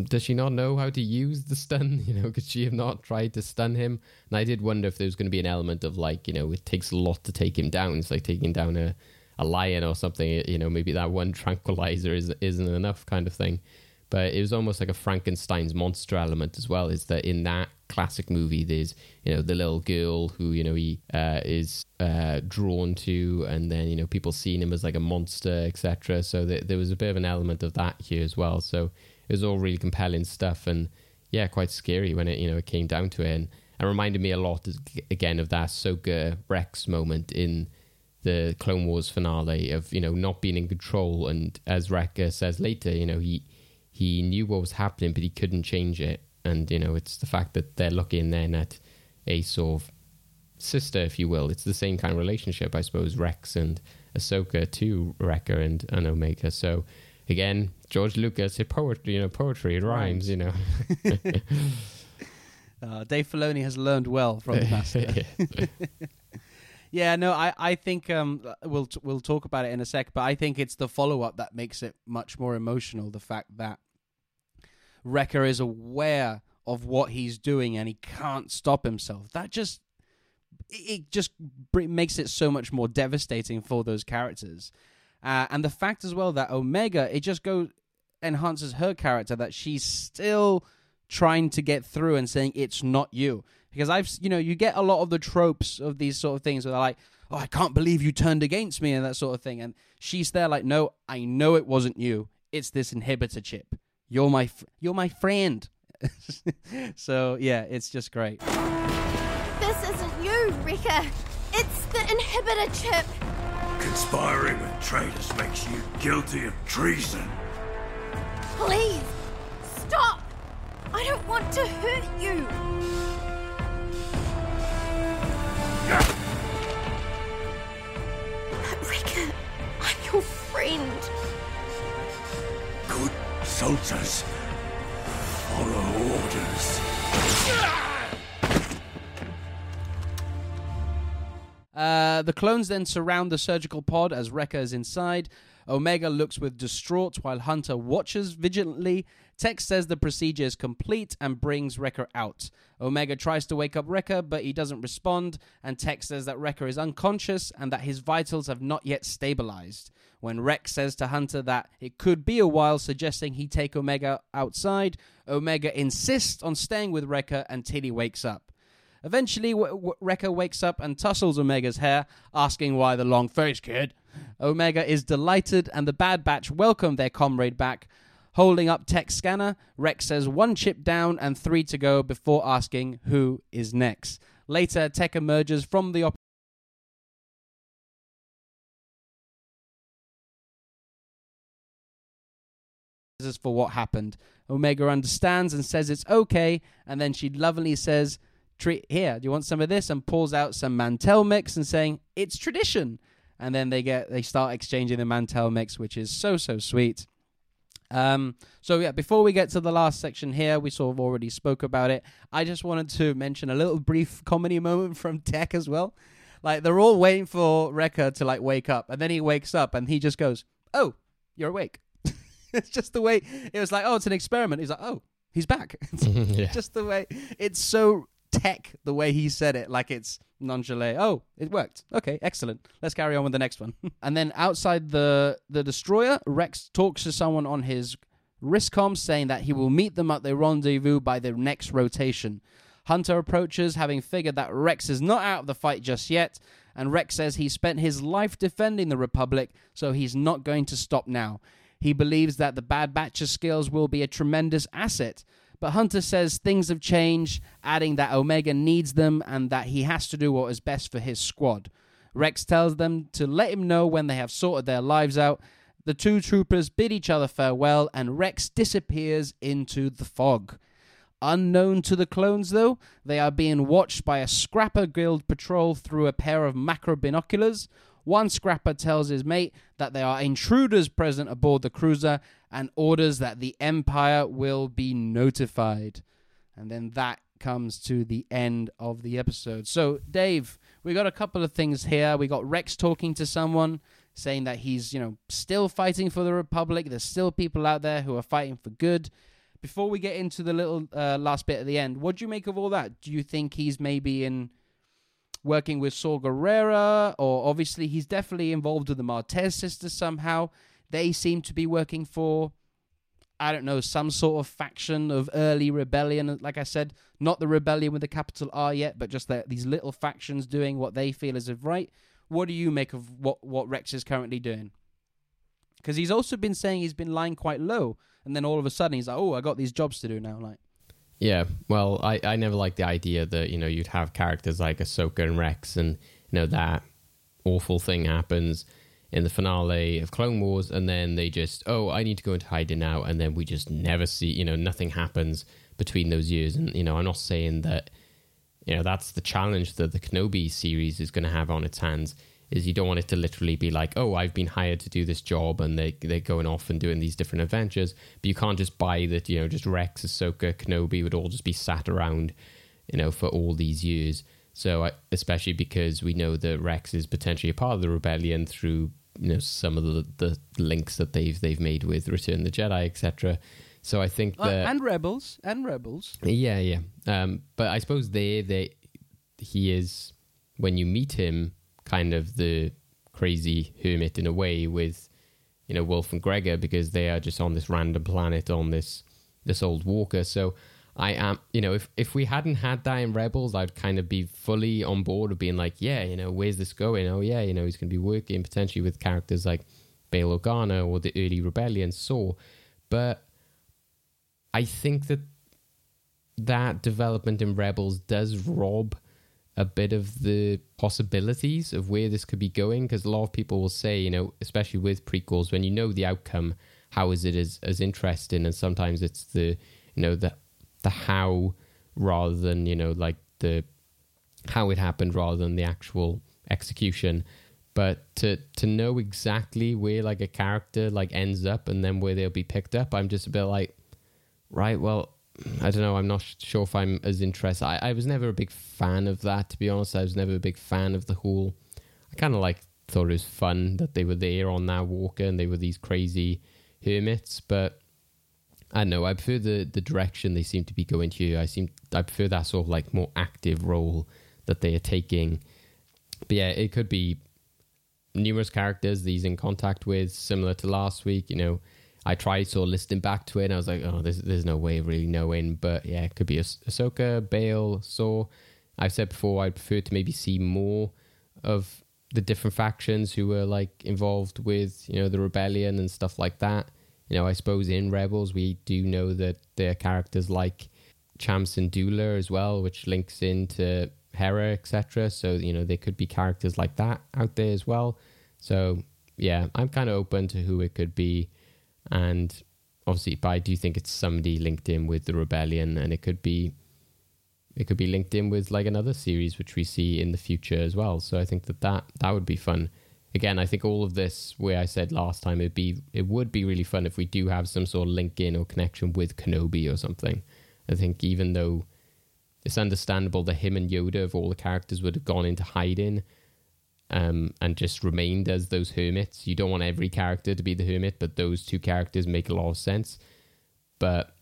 A: does she not know how to use the stun? You know, could she have not tried to stun him? And I did wonder if there was going to be an element of like, you know, it takes a lot to take him down. It's like taking down a, a lion or something. You know, maybe that one tranquilizer is, isn't enough kind of thing. But it was almost like a Frankenstein's monster element as well. Is that in that classic movie, there's you know the little girl who you know he uh, is uh, drawn to, and then you know people seeing him as like a monster, etc. So th- there was a bit of an element of that here as well. So it was all really compelling stuff, and yeah, quite scary when it you know it came down to it, and, and reminded me a lot again of that Ahsoka Rex moment in the Clone Wars finale of you know not being in control, and as Wrecker says later, you know he he knew what was happening, but he couldn't change it. And you know, it's the fact that they're looking then at a sort of sister, if you will. It's the same kind of relationship, I suppose. Rex and Ahsoka to Wrecker and, and Omega. So again, George Lucas, his poetry, you know, poetry, it rhymes, you know.
B: uh, Dave Filoni has learned well from the master. yeah, no, I, I think um, we'll t- we'll talk about it in a sec, but I think it's the follow up that makes it much more emotional. The fact that Wrecker is aware of what he's doing and he can't stop himself. That just it just makes it so much more devastating for those characters. Uh, and the fact as well that Omega, it just goes enhances her character that she's still trying to get through and saying it's not you. Because I've, you know, you get a lot of the tropes of these sort of things where they're like, oh, I can't believe you turned against me and that sort of thing. And she's there like, no, I know it wasn't you. It's this inhibitor chip. You're my fr- you're my friend. so yeah, it's just great.
E: This isn't you, Wrecker It's the inhibitor chip.
F: Conspiring with traitors makes you guilty of treason.
E: Please, stop! I don't want to hurt you. But Wrecker, I'm your friend.
F: Good soldiers follow orders.
B: Uh, the clones then surround the surgical pod as Wrecker is inside. Omega looks with distraught while Hunter watches vigilantly. Tech says the procedure is complete and brings Wrecker out. Omega tries to wake up Wrecker, but he doesn't respond, and Tech says that Wrecker is unconscious and that his vitals have not yet stabilized. When Rex says to Hunter that it could be a while, suggesting he take Omega outside, Omega insists on staying with Wrecker until he wakes up. Eventually, w- Wrecker wakes up and tussles Omega's hair, asking why the long face, kid. Omega is delighted, and the Bad Batch welcome their comrade back. Holding up Tech scanner, Rex says one chip down and three to go before asking who is next. Later, Tech emerges from the op- for what happened. Omega understands and says it's okay, and then she lovingly says, "Treat here, do you want some of this?" and pulls out some Mantell mix and saying, "It's tradition." And then they get they start exchanging the Mantell mix, which is so so sweet. Um, so yeah, before we get to the last section here, we sort of already spoke about it. I just wanted to mention a little brief comedy moment from Tech as well. Like they're all waiting for Wrecker to like wake up, and then he wakes up and he just goes, "Oh, you're awake." it's just the way it was like, "Oh, it's an experiment." He's like, "Oh, he's back."
A: yeah.
B: just the way it's so tech the way he said it like it's nonchalant. Oh it worked. Okay excellent. Let's carry on with the next one. And then outside the the destroyer rex talks to someone on his riscom saying that he will meet them at their rendezvous by the next rotation. Hunter approaches having figured that rex is not out of the fight just yet and rex says he spent his life defending the republic so he's not going to stop now. He believes that the bad batch's skills will be a tremendous asset but Hunter says things have changed, adding that Omega needs them and that he has to do what is best for his squad. Rex tells them to let him know when they have sorted their lives out. The two troopers bid each other farewell, and Rex disappears into the fog. Unknown to the clones, though, they are being watched by a Scrapper Guild patrol through a pair of macro binoculars. One Scrapper tells his mate that there are intruders present aboard the cruiser and orders that the Empire will be notified. And then that comes to the end of the episode. So, Dave, we got a couple of things here. We got Rex talking to someone, saying that he's, you know, still fighting for the Republic. There's still people out there who are fighting for good. Before we get into the little uh, last bit at the end, what do you make of all that? Do you think he's maybe in working with Saw Gerrera, or obviously he's definitely involved with the Martez sisters somehow? They seem to be working for, I don't know, some sort of faction of early rebellion. Like I said, not the rebellion with the capital R yet, but just these little factions doing what they feel is of right. What do you make of what what Rex is currently doing? Because he's also been saying he's been lying quite low, and then all of a sudden he's like, "Oh, I got these jobs to do now." Like,
A: Yeah, well, I, I never liked the idea that you know you'd have characters like Ahsoka and Rex, and you know that awful thing happens in the finale of Clone Wars, and then they just oh I need to go into hiding now, and then we just never see you know nothing happens between those years, and you know I'm not saying that you know that's the challenge that the Kenobi series is going to have on its hands is you don't want it to literally be like oh I've been hired to do this job and they they're going off and doing these different adventures. But you can't just buy that you know just Rex Ahsoka Kenobi would all just be sat around you know for all these years. So especially because we know that Rex is potentially a part of the rebellion through you know some of the the links that they've they've made with Return of the Jedi etc so I think
B: Uh, and rebels and rebels.
A: yeah, yeah. Um, but I suppose there, they, he is when you meet him, kind of the crazy hermit in a way with, you know, Wolffe and Gregor because they are just on this random planet on this this old walker. So I am, you know, if if we hadn't had that in Rebels, I'd kind of be fully on board of being like, yeah, you know, where's this going? Oh yeah, you know, he's going to be working potentially with characters like Bail Organa or the early Rebellion Saw, but I think that that development in Rebels does rob a bit of the possibilities of where this could be going because a lot of people will say, you know, especially with prequels, when you know the outcome, how is it as, as interesting? And sometimes it's the, you know, the the how rather than, you know, like the how it happened rather than the actual execution. But to to know exactly where like a character like ends up and then where they'll be picked up, I'm just a bit like, right, well, I don't know. I'm not sure if I'm as interested. I, I was never a big fan of that, to be honest. I was never a big fan of the whole. I kind of like thought it was fun that they were there on that walker and they were these crazy hermits. But I know. I prefer the the direction they seem to be going to. I seem I prefer that sort of like more active role that they are taking. But yeah, it could be numerous characters that he's in contact with, similar to last week. You know, I tried sort of listening back to it, and I was like, oh, there's there's no way of really knowing. But yeah, it could be Ah- Ahsoka, Bail, Saw. I've said before, I'd prefer to maybe see more of the different factions who were like involved with you know the rebellion and stuff like that. You know, I suppose in Rebels we do know that there are characters like Champs and Syndulla as well, which links into Hera, etc. So you know there could be characters like that out there as well. So yeah, I'm kind of open to who it could be, and obviously, but I do think it's somebody linked in with the rebellion, and it could be it could be linked in with like another series which we see in the future as well. So I think that that, that would be fun. Again, I think all of this, where I said last time, it'd be it would be really fun if we do have some sort of link in or connection with Kenobi or something. I think even though it's understandable that him and Yoda of all the characters would have gone into hiding um, and just remained as those hermits. You don't want every character to be the hermit, but those two characters make a lot of sense. But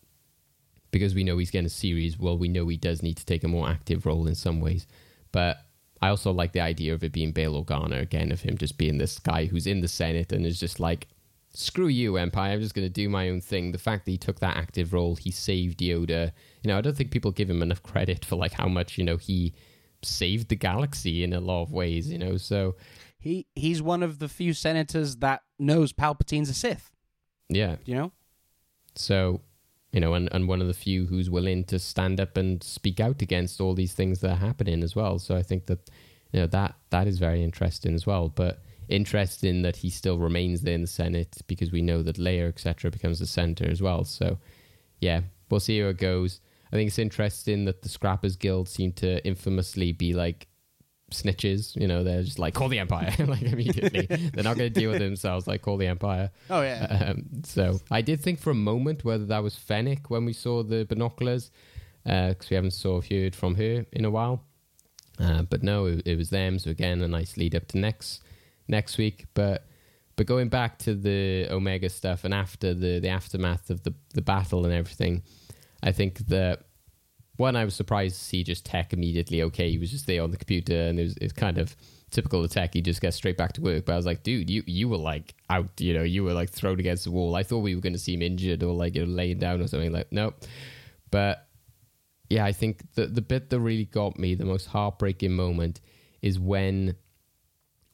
A: because we know he's getting a series, well, we know he does need to take a more active role in some ways. But I also like the idea of it being Bail Organa again, of him just being this guy who's in the Senate and is just like, screw you, Empire, I'm just going to do my own thing. The fact that he took that active role, he saved Yoda. You know, I don't think people give him enough credit for like how much, you know, he saved the galaxy in a lot of ways, you know, so
B: He he's one of the few senators that knows Palpatine's a Sith.
A: yeah.
B: You know,
A: So, you know, and, and one of the few who's willing to stand up and speak out against all these things that are happening as well. So I think that, you know, that that is very interesting as well. But interesting that he still remains there in the Senate because we know that Leia, etc., becomes the center as well. So, yeah, we'll see how it goes. I think it's interesting that the Scrappers Guild seem to infamously be like snitches. You know, they're just like call the Empire like immediately. they're not going to deal with themselves. Like call the Empire.
B: Oh yeah.
A: Um, so I did think for a moment whether that was Fennec when we saw the binoculars, because we haven't sort of heard from her in a while. Uh, but no, it, it was them. So again, a nice lead up to next next week. But But going back to the Omega stuff and after the the aftermath of the the battle and everything, I think that one I was surprised to see just tech immediately. Okay, he was just there on the computer, and it was, it's kind of typical of tech. He just gets straight back to work. But I was like, dude, you you were like out, you know, you were like thrown against the wall. I thought we were going to see him injured or like you know laying down or something. Like nope. But yeah, I think the the bit that really got me, the most heartbreaking moment, is when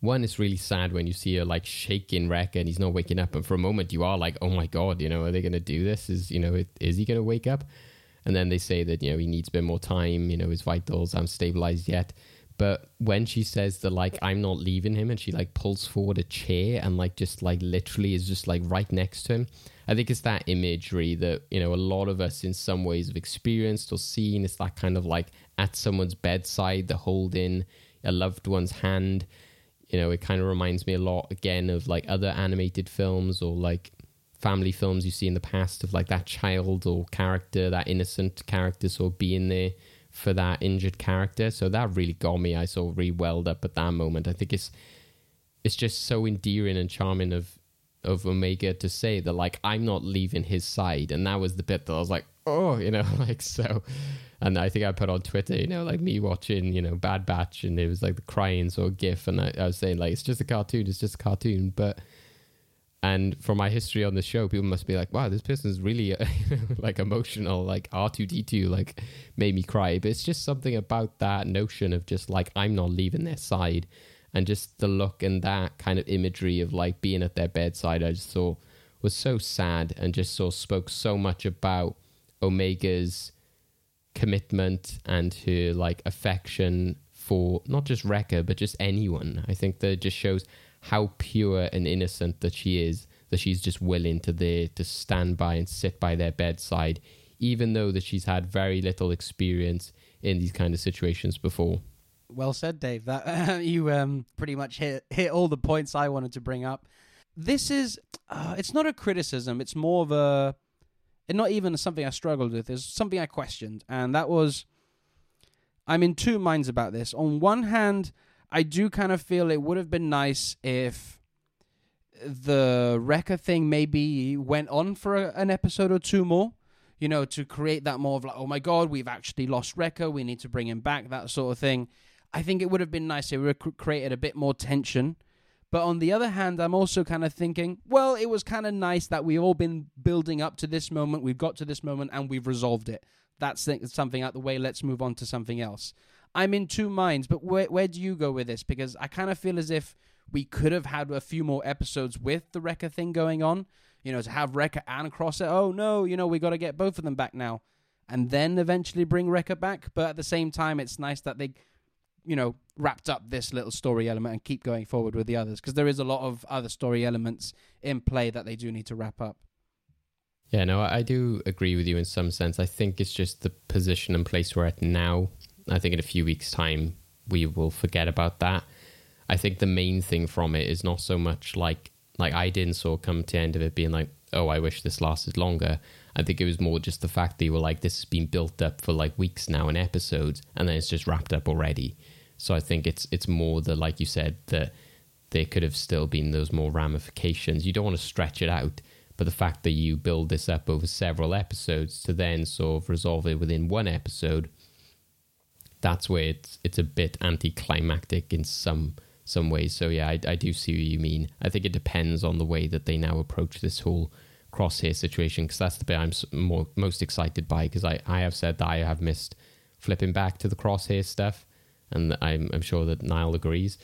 A: one it's really sad when you see a like shaking wreck and he's not waking up and for a moment you are like oh my god you know are they going to do this is you know is he going to wake up and then they say that you know he needs a bit more time you know his vitals aren't stabilized yet. But when she says that like i'm not leaving him and she like pulls forward a chair and like just like literally is just like right next to him i think it's that imagery that you know a lot of us in some ways have experienced or seen. It's that kind of like at someone's bedside the holding a loved one's hand. You know, it kind of reminds me a lot again of like other animated films or like family films you see in the past of like that child or character, that innocent character sort of being there for that injured character. So that really got me. I sort of really welled up at that moment. I think it's it's just so endearing and charming of of Omega to say that like I'm not leaving his side, and that was the bit that I was like, oh, you know, like so. And I think I put on Twitter, you know, like me watching, you know, Bad Batch, and it was like the crying sort of gif, and I, I was saying like it's just a cartoon, it's just a cartoon, but. And from my history on the show, people must be like, "Wow, this person is really uh, like emotional." Like R two D two, like made me cry. But it's just something about that notion of just like I'm not leaving their side, and just the look and that kind of imagery of like being at their bedside. I just thought was so sad and just sort of spoke so much about Omega's commitment and her like affection for not just Wrecker but just anyone. I think that just shows how pure and innocent that she is. That she's just willing to there to stand by and sit by their bedside, even though that she's had very little experience in these kind of situations before.
B: Well said, Dave. That you um, pretty much hit hit all the points I wanted to bring up. This is uh, it's not a criticism. It's more of a and not even something I struggled with. It's something I questioned, and that was I'm in two minds about this. On one hand, I do kind of feel it would have been nice if the Wrecker thing maybe went on for a, an episode or two more. You know, to create that more of like, oh my god, we've actually lost Wrecker, we need to bring him back, that sort of thing. I think it would have been nice if we created a bit more tension but on the other hand, I'm also kind of thinking, well, it was kind of nice that we've all been building up to this moment. We've got to this moment and we've resolved it. That's something out the way. Let's move on to something else. I'm in two minds, but where, where do you go with this? Because I kind of feel as if we could have had a few more episodes with the Wrecker thing going on. You know, to have Wrecker and Crosshair. Oh, no, you know, we got to get both of them back now. And then eventually bring Wrecker back. But at the same time, it's nice that they you know, wrapped up this little story element and keep going forward with the others because there is a lot of other story elements in play that they do need to wrap up.
A: Yeah, no, I do agree with you in some sense. I think it's just the position and place we're at now. I think in a few weeks' time, we will forget about that. I think the main thing from it is not so much like like I didn't sort of come to the end of it being like, oh, I wish this lasted longer. I think it was more just the fact that you were like, this has been built up for like weeks now in episodes, and then it's just wrapped up already. So I think it's it's more the like you said that there could have still been those more ramifications. You don't want to stretch it out, but the fact that you build this up over several episodes to then sort of resolve it within one episode, that's where it's it's a bit anticlimactic in some some ways. So yeah, I, I do see what you mean. I think it depends on the way that they now approach this whole crosshair situation because that's the bit I'm more most excited by because I I have said that I have missed flipping back to the crosshair stuff and I'm, I'm sure that Niall agrees.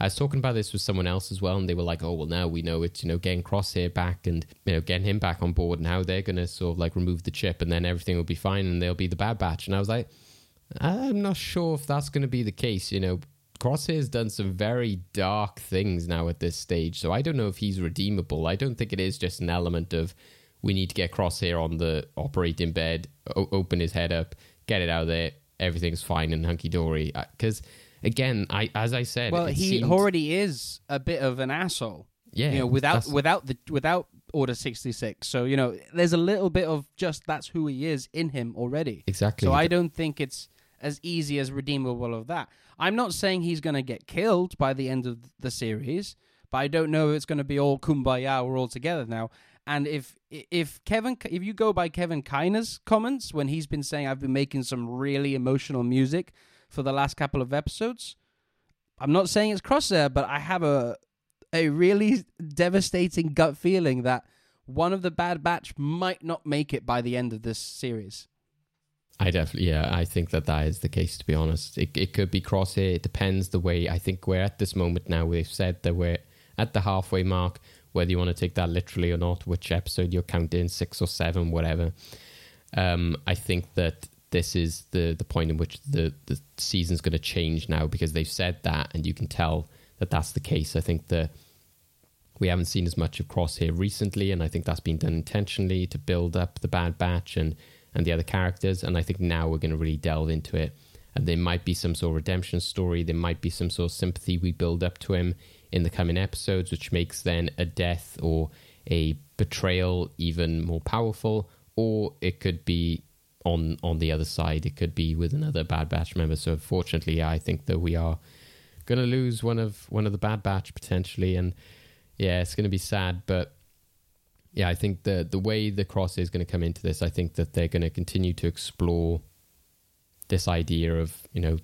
A: I was talking about this with someone else as well, and they were like, "Oh, well, now we know it's you know getting Crosshair back and you know getting him back on board, and how they're going to sort of like remove the chip, and then everything will be fine, and they'll be the Bad Batch." And I was like, "I'm not sure if that's going to be the case." You know, Crosshair's done some very dark things now at this stage, so I don't know if he's redeemable. I don't think it is just an element of we need to get Crosshair on the operating bed, o- open his head up, get it out of there, everything's fine and hunky dory. Because uh, again, I as I said,
B: well, he seemed... already is a bit of an asshole.
A: Yeah,
B: you know, without without the without Order sixty six. So you know, there's a little bit of just that's who he is in him already.
A: Exactly.
B: So I don't think it's as easy as redeemable of that. I'm not saying he's going to get killed by the end of the series, but I don't know if it's going to be all kumbaya. We're all together now. And if if Kevin, if you go by Kevin Kiner's comments when he's been saying I've been making some really emotional music for the last couple of episodes, I'm not saying it's Crosshair, but I have a a really devastating gut feeling that one of the Bad Batch might not make it by the end of this series.
A: I definitely, yeah, I think that that is the case. To be honest, it it could be Crosshair. It depends the way. I think we're at this moment now. We've said that we're at the halfway mark. Whether you want to take that literally or not, which episode you're counting, six or seven, whatever. Um, I think that this is the the point in which the the season's going to change now because they've said that, and you can tell that that's the case. I think that we haven't seen as much of Crosshair recently, and I think that's been done intentionally to build up the Bad Batch and and the other characters. And I think now we're going to really delve into it. And there might be some sort of redemption story. There might be some sort of sympathy we build up to him in the coming episodes, which makes then a death or a betrayal even more powerful. Or it could be on on the other side. It could be with another Bad Batch member. So fortunately, I think that we are going to lose one of one of the Bad Batch potentially, and yeah, it's going to be sad, but yeah, I think the the way the cross is going to come into this, I think that they're going to continue to explore this idea of you know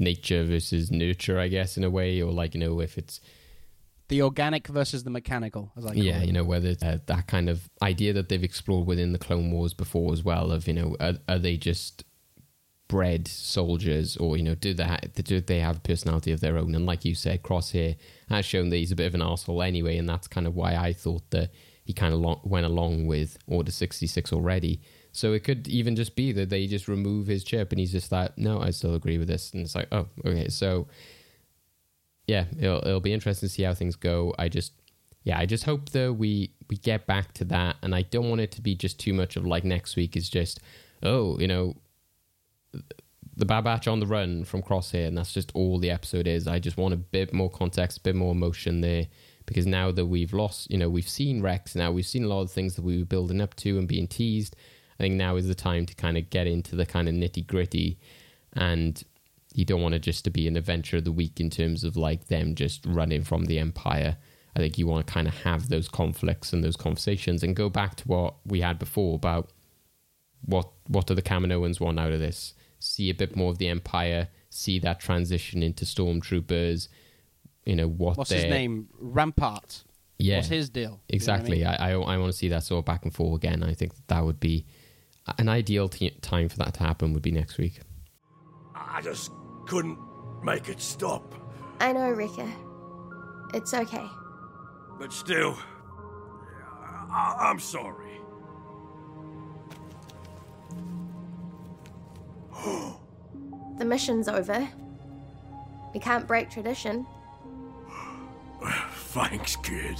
A: nature versus nurture, I guess, in a way, or like you know if it's
B: the organic versus the mechanical, as I call
A: yeah,
B: it.
A: you know whether uh, that kind of idea that they've explored within the Clone Wars before as well of you know are, are they just bred soldiers or you know do they do they have a personality of their own and like you said crosshair has shown that he's a bit of an asshole anyway and that's kind of why i thought that he kind of lo- went along with order 66 already. So it could even just be that they just remove his chip and he's just like no i still agree with this. And it's like oh okay. So yeah it'll, it'll be interesting to see how things go. I just yeah i just hope that we we get back to that. And i don't want it to be just too much of like next week is just oh you know the Bad Batch on the run from Crosshair, and that's just all the episode is. I just want a bit more context, a bit more emotion there, because now that we've lost, you know, we've seen Rex, now we've seen a lot of things that we were building up to and being teased. I think now is the time to kind of get into the kind of nitty gritty, and you don't want it just to be an adventure of the week in terms of like them just running from the Empire. I think you want to kind of have those conflicts and those conversations and go back to what we had before about what what do the Kaminoans want out of this? See a bit more of the Empire, see that transition into stormtroopers. You know what?
B: What's his name? Rampart.
A: Yeah,
B: What's his deal? You know I
A: exactly.
B: mean?
A: I, I I want to see that sort of back and forth again. I think that, that would be an ideal t- time for that to happen. Would be next week.
F: I just couldn't make it stop.
G: I know, Wrecker. It's okay.
F: But still, I- I'm sorry.
G: The mission's over. We can't break tradition.
F: Thanks, kid.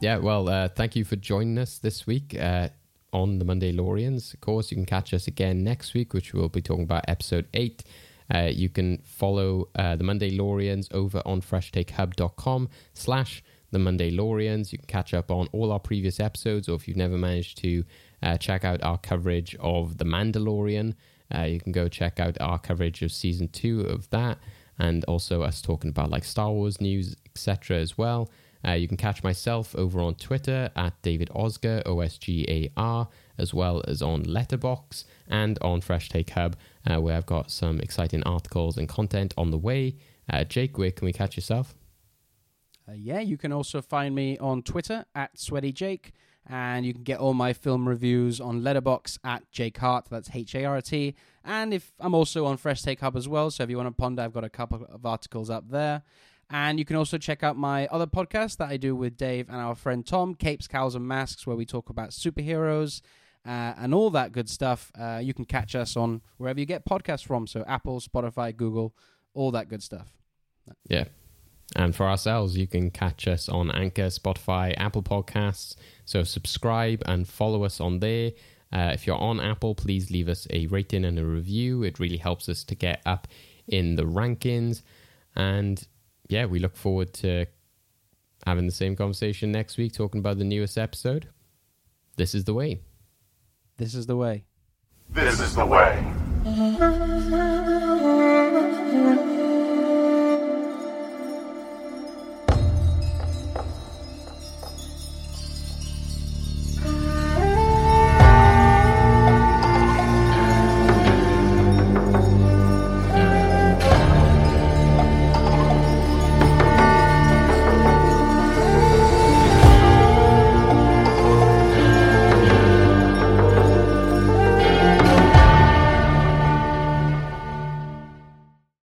A: Yeah, well, uh, thank you for joining us this week uh, on the Monday-lorians. Of course, you can catch us again next week, which we'll be talking about episode 8. Uh, you can follow uh, the Monday-lorians over on freshtakehub.com slash the Monday-lorians. You can catch up on all our previous episodes, or if you've never managed to uh, check out our coverage of The Mandalorian, uh, you can go check out our coverage of season two of that, and also us talking about like Star Wars news, etc. as well. Uh, you can catch myself over on Twitter at David Osgar, O S G A R, as well as on Letterboxd and on Fresh Take Hub, uh, where I've got some exciting articles and content on the way. Uh, Jake, where can we catch yourself?
B: Uh, yeah, you can also find me on Twitter at Sweaty Jake, and you can get all my film reviews on Letterboxd at Jake Hart. That's H A R T. And if I'm also on Fresh Take Hub as well, so if you want to ponder, I've got a couple of articles up there. And you can also check out my other podcast that I do with Dave and our friend Tom, Capes, Cowls, and Masks, where we talk about superheroes uh, and all that good stuff. Uh, you can catch us on wherever you get podcasts from, so Apple, Spotify, Google, all that good stuff.
A: Yeah. And for ourselves, you can catch us on Anchor, Spotify, Apple Podcasts. So subscribe and follow us on there. Uh, if you're on Apple, please leave us a rating and a review. It really helps us to get up in the rankings. And yeah, we look forward to having the same conversation next week, talking about the newest episode. This is the way.
B: This is the way.
F: This is the way.